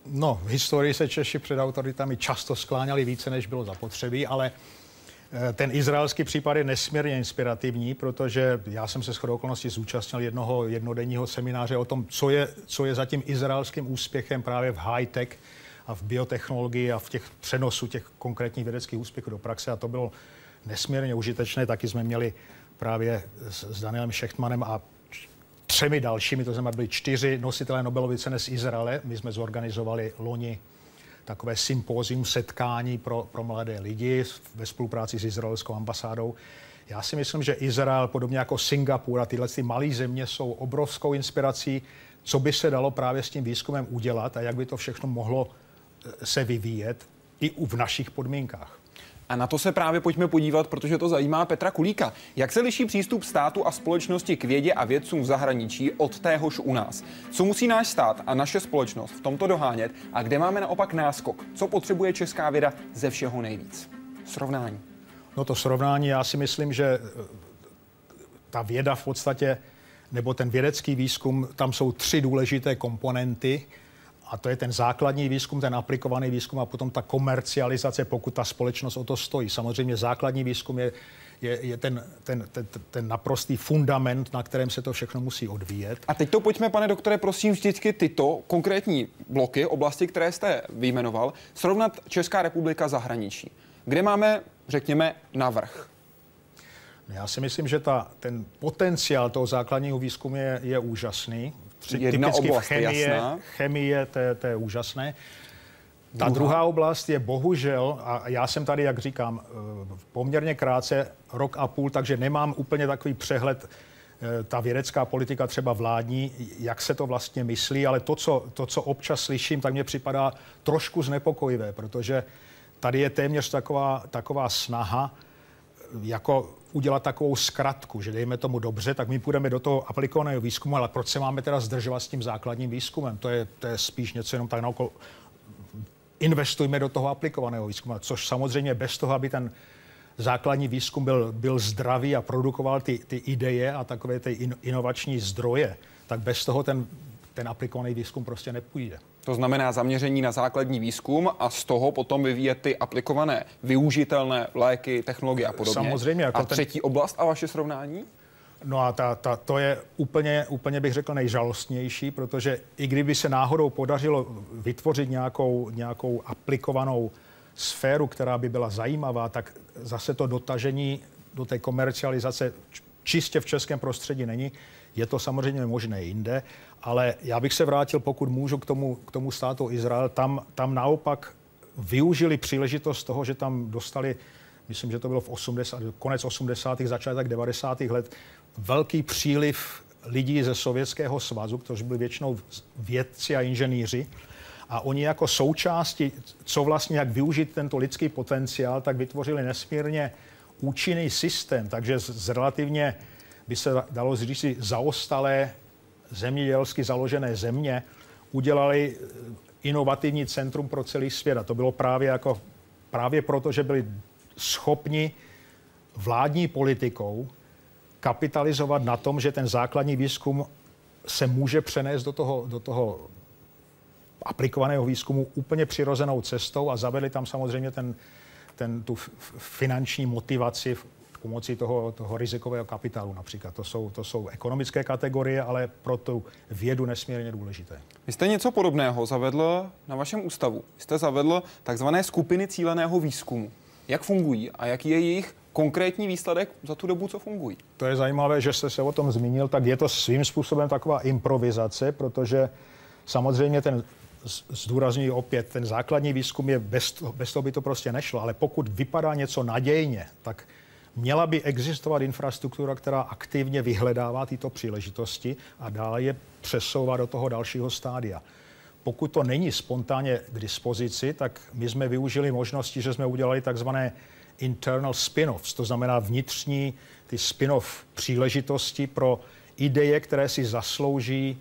No, v historii se Češi před autoritami často skláněli více, než bylo zapotřebí, ale Eh, ten izraelský případ je nesmírně inspirativní, protože já jsem se shodou okolností zúčastnil jednoho jednodenního semináře o tom, co je, co je zatím izraelským úspěchem právě v high-tech a v biotechnologii a v těch přenosu těch konkrétních vědeckých úspěchů do praxe a to bylo nesmírně užitečné. Taky jsme měli právě s, s Danielem Šechtmanem a třemi dalšími, to znamená byli čtyři nositelé Nobelovy ceny z Izraele. My jsme zorganizovali loni takové sympózium, setkání pro, pro mladé lidi ve spolupráci s izraelskou ambasádou. Já si myslím, že Izrael, podobně jako Singapur a tyhle ty malé země, jsou obrovskou inspirací, co by se dalo právě s tím výzkumem udělat a jak by to všechno mohlo eh, se vyvíjet i v našich podmínkách. A na to se právě pojďme podívat, protože to zajímá Petra Kulíka. Jak se liší přístup státu a společnosti k vědě a vědcům v zahraničí od téhož u nás? Co musí náš stát a naše společnost v tomto dohánět a kde máme naopak náskok? Co potřebuje česká věda ze všeho nejvíc? Srovnání. No to srovnání, já si myslím, že eh, ta věda v podstatě, nebo ten vědecký výzkum, tam jsou tři důležité komponenty, a to je ten základní výzkum, ten aplikovaný výzkum a potom ta komercializace, pokud ta společnost o to stojí. Samozřejmě základní výzkum je, je, je ten, ten, ten, ten naprostý fundament, na kterém se to všechno musí odvíjet. A teď to pojďme, pane doktore, prosím vždycky tyto konkrétní bloky, oblasti, které jste vyjmenoval, srovnat Česká republika zahraničí. Kde máme, řekněme, navrh? Já si myslím, že ta, ten potenciál toho základního výzkumu je, je úžasný. Jedna Typicky oblast, chemie, jasná. chemie, to, to je úžasné. Ta druhá. druhá oblast je bohužel, a já jsem tady, jak říkám, eh, poměrně krátce, rok a půl, takže nemám úplně takový přehled, eh, ta vědecká politika třeba vládní, jak se to vlastně myslí, ale to co, to, co občas slyším, tak mně připadá trošku znepokojivé, protože tady je téměř taková, taková snaha, jako udělat takovou zkratku, že dejme tomu dobře, tak my půjdeme do toho aplikovaného výzkumu, ale proč se máme teda zdržovat s tím základním výzkumem? To je, to je spíš něco jenom tak na okolo. Investujme do toho aplikovaného výzkumu, což samozřejmě bez toho, aby ten základní výzkum byl, byl zdravý a produkoval ty, ty ideje a takové ty in, inovační zdroje, tak bez toho ten, ten aplikovaný výzkum prostě nepůjde. To znamená zaměření na základní výzkum a z toho potom vyvíjet ty aplikované, využitelné léky, technologie a podobně. Samozřejmě. Jako a třetí ten... oblast a vaše srovnání? No a ta, ta, to je úplně, úplně bych řekl nejžalostnější, protože i kdyby se náhodou podařilo vytvořit nějakou, nějakou aplikovanou sféru, která by byla zajímavá, tak zase to dotažení do té komercializace čistě v českém prostředí není. Je to samozřejmě možné jinde, ale já bych se vrátil, pokud můžu, k tomu, k tomu státu Izrael. Tam, tam naopak využili příležitost toho, že tam dostali, myslím, že to bylo v 80, konec 80. začátek 90. let, velký příliv lidí ze Sovětského svazu, kteří byli většinou vědci a inženýři. A oni jako součásti, co vlastně, jak využít tento lidský potenciál, tak vytvořili nesmírně účinný systém. Takže z, z relativně by se dalo říct zaostalé zemědělsky založené země udělali eh, inovativní centrum pro celý svět. A to bylo právě, jako, právě proto, že byli schopni vládní politikou kapitalizovat na tom, že ten základní výzkum se může přenést do toho, do toho aplikovaného výzkumu úplně přirozenou cestou a zavedli tam samozřejmě ten, ten, tu finanční motivaci pomocí toho, toho rizikového kapitálu například. To jsou, to jsou ekonomické kategorie, ale pro tu vědu nesmírně důležité. Vy jste něco podobného zavedl na vašem ústavu. Vy jste zavedl takzvané skupiny cíleného výzkumu. Jak fungují a jaký je jejich konkrétní výsledek za tu dobu, co fungují? To je zajímavé, že jste se o tom zmínil, tak je to svým způsobem taková improvizace, protože samozřejmě ten zdůrazňuji opět, ten základní výzkum je bez, toho, bez toho by to prostě nešlo, ale pokud vypadá něco nadějně, tak Měla by existovat infrastruktura, která aktivně vyhledává tyto příležitosti a dále je přesouvá do toho dalšího stádia. Pokud to není spontánně k dispozici, tak my jsme využili možnosti, že jsme udělali takzvané internal spin-offs, to znamená vnitřní ty spin-off příležitosti pro ideje, které si zaslouží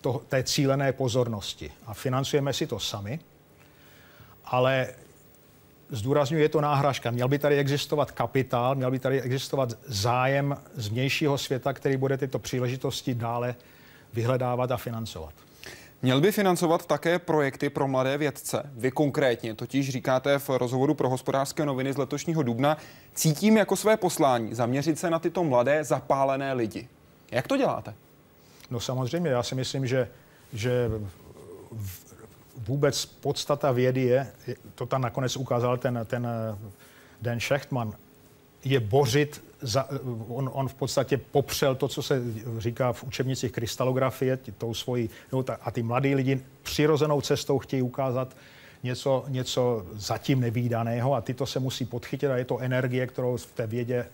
to, té cílené pozornosti. A financujeme si to sami, ale zdůraznuju, je to náhražka. Měl by tady existovat kapitál, měl by tady existovat zájem z vnějšího světa, který bude tyto příležitosti dále vyhledávat a financovat. Měl by financovat také projekty pro mladé vědce. Vy konkrétně totiž říkáte v rozhovoru pro hospodářské noviny z letošního dubna, cítím jako své poslání zaměřit se na tyto mladé zapálené lidi. Jak to děláte? No samozřejmě, já si myslím, že, že vůbec podstata vědy je, to tam nakonec ukázal ten, ten Dan Schechtman, je bořit za, on, on v podstatě popřel to, co se říká v učebnicích krystalografie, tou svojí, no, ta, a ty mladí lidi přirozenou cestou chtějí ukázat něco, něco zatím nevýdaného a ty to se musí podchytit a je to energie, kterou v té vědě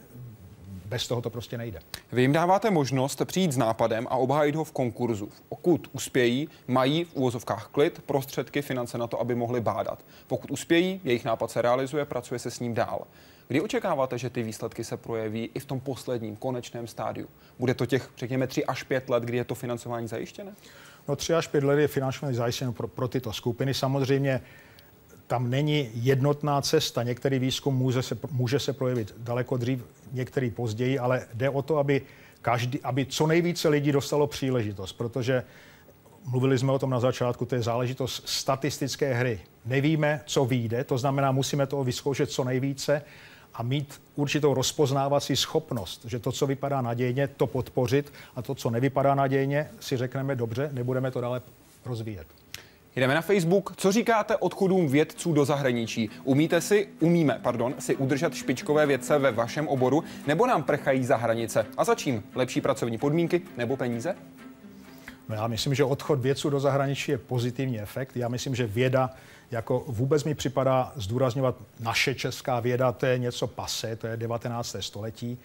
bez toho to prostě nejde. Vy jim dáváte možnost přijít s nápadem a obhájit ho v konkurzu. Pokud uspějí, mají v úvozovkách klid, prostředky, finance na to, aby mohli bádat. Pokud uspějí, jejich nápad se realizuje, pracuje se s ním dál. Kdy očekáváte, že ty výsledky se projeví i v tom posledním, konečném stádiu? Bude to těch, řekněme, 3 až 5 let, kdy je to financování zajištěné? No 3 až 5 let je financování zajištěno pro, pro tyto skupiny. Samozřejmě tam není jednotná cesta. Některý výzkum může se, může se projevit daleko dřív, některý později, ale jde o to, aby, každý, aby co nejvíce lidí dostalo příležitost, protože mluvili jsme o tom na začátku, to je záležitost statistické hry. Nevíme, co vyjde, to znamená, musíme toho vyzkoušet co nejvíce a mít určitou rozpoznávací schopnost, že to, co vypadá nadějně, to podpořit a to, co nevypadá nadějně, si řekneme dobře, nebudeme to dále rozvíjet. Jdeme na Facebook. Co říkáte odchodům vědců do zahraničí? Umíte si, umíme, pardon, si udržet špičkové vědce ve vašem oboru, nebo nám prchají za hranice? A za čím? Lepší pracovní podmínky nebo peníze? No já myslím, že odchod vědců do zahraničí je pozitivní efekt. Já myslím, že věda jako vůbec mi připadá zdůrazňovat naše česká věda, to je něco pase, to je 19. století.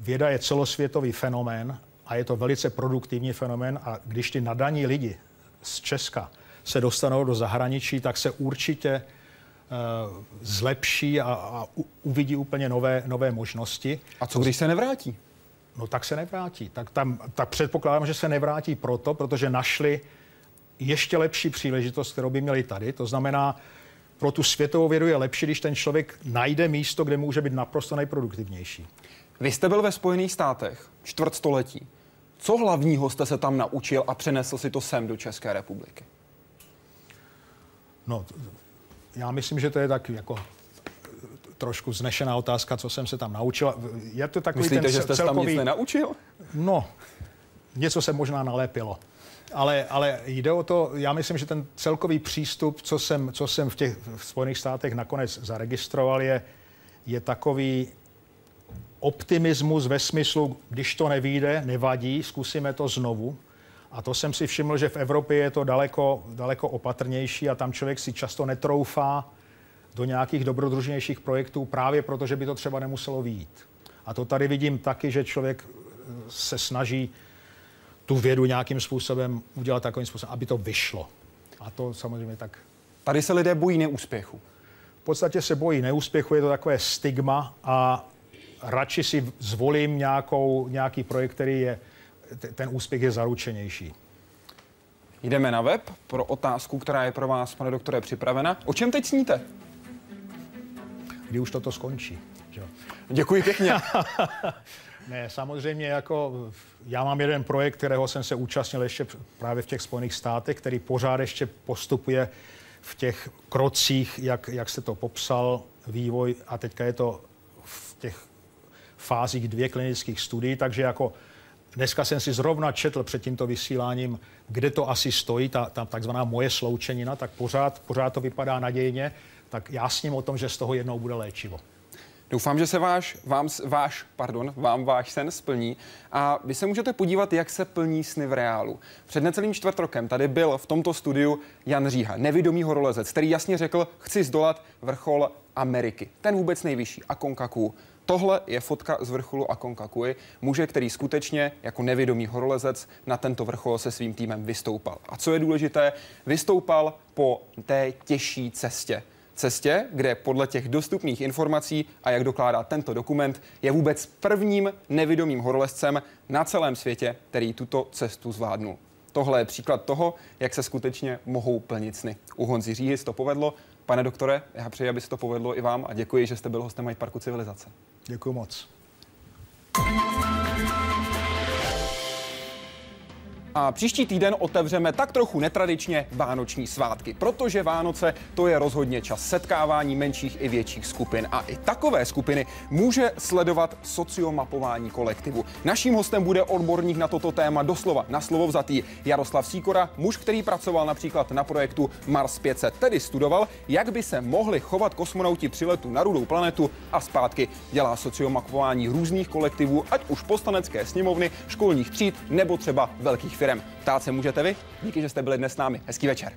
Věda je celosvětový fenomén a je to velice produktivní fenomén a když ty nadaní lidi z Česka se dostanou do zahraničí, tak se určitě uh, zlepší a, a uvidí úplně nové, nové možnosti. A co když se nevrátí? No tak se nevrátí. Tak, tam, tak předpokládám, že se nevrátí proto, protože našli ještě lepší příležitost, kterou by měli tady. To znamená, pro tu světovou vědu je lepší, když ten člověk najde místo, kde může být naprosto nejproduktivnější. Vy jste byl ve Spojených státech čtvrtstoletí. Co hlavního jste se tam naučil a přenesl si to sem do České republiky? No, já myslím, že to je tak jako trošku znešená otázka, co jsem se tam naučil. Je to takový Myslíte, ten že jste celkový... tam nic nenaučil? No, něco se možná nalepilo. Ale, ale jde o to, já myslím, že ten celkový přístup, co jsem, co jsem v těch v Spojených státech nakonec zaregistroval, je, je takový optimismus ve smyslu, když to nevíde, nevadí, zkusíme to znovu. A to jsem si všiml, že v Evropě je to daleko, daleko opatrnější a tam člověk si často netroufá do nějakých dobrodružnějších projektů právě proto, že by to třeba nemuselo výjít. A to tady vidím taky, že člověk se snaží tu vědu nějakým způsobem udělat takovým způsobem, aby to vyšlo. A to samozřejmě tak. Tady se lidé bojí neúspěchu. V podstatě se bojí neúspěchu, je to takové stigma a radši si zvolím nějakou, nějaký projekt, který je, ten úspěch je zaručenější. Jdeme na web pro otázku, která je pro vás, pane doktore, připravena. O čem teď sníte? Kdy už toto skončí. Že? Děkuji pěkně. Ne, samozřejmě jako já mám jeden projekt, kterého jsem se účastnil ještě právě v těch Spojených státech, který pořád ještě postupuje v těch krocích, jak, jak se to popsal, vývoj a teďka je to v těch fázích dvě klinických studií, takže jako dneska jsem si zrovna četl před tímto vysíláním, kde to asi stojí, ta, ta takzvaná moje sloučenina, tak pořád, pořád to vypadá nadějně, tak já s ním o tom, že z toho jednou bude léčivo. Doufám, že se váš, vám, váš, pardon, vám váš sen splní a vy se můžete podívat, jak se plní sny v reálu. Před necelým čtvrt rokem tady byl v tomto studiu Jan Říha, nevidomý horolezec, který jasně řekl, chci zdolat vrchol Ameriky. Ten vůbec nejvyšší, Akonkaku. Tohle je fotka z vrcholu Akonkakui, muže, který skutečně jako nevědomý horolezec na tento vrchol se svým týmem vystoupal. A co je důležité, vystoupal po té těžší cestě cestě, kde podle těch dostupných informací a jak dokládá tento dokument, je vůbec prvním nevidomým horolezcem na celém světě, který tuto cestu zvládnul. Tohle je příklad toho, jak se skutečně mohou plnit sny. U Honzi Říhy to povedlo. Pane doktore, já přeji, aby se to povedlo i vám a děkuji, že jste byl hostem Parku Civilizace. Děkuji moc. A příští týden otevřeme tak trochu netradičně vánoční svátky, protože Vánoce to je rozhodně čas setkávání menších i větších skupin. A i takové skupiny může sledovat sociomapování kolektivu. Naším hostem bude odborník na toto téma doslova na slovo vzatý Jaroslav Síkora, muž, který pracoval například na projektu Mars 500, tedy studoval, jak by se mohli chovat kosmonauti při letu na rudou planetu a zpátky. Dělá sociomapování různých kolektivů, ať už poslanecké sněmovny, školních tříd nebo třeba velkých firm. Ptát se můžete vy? Díky, že jste byli dnes s námi. Hezký večer.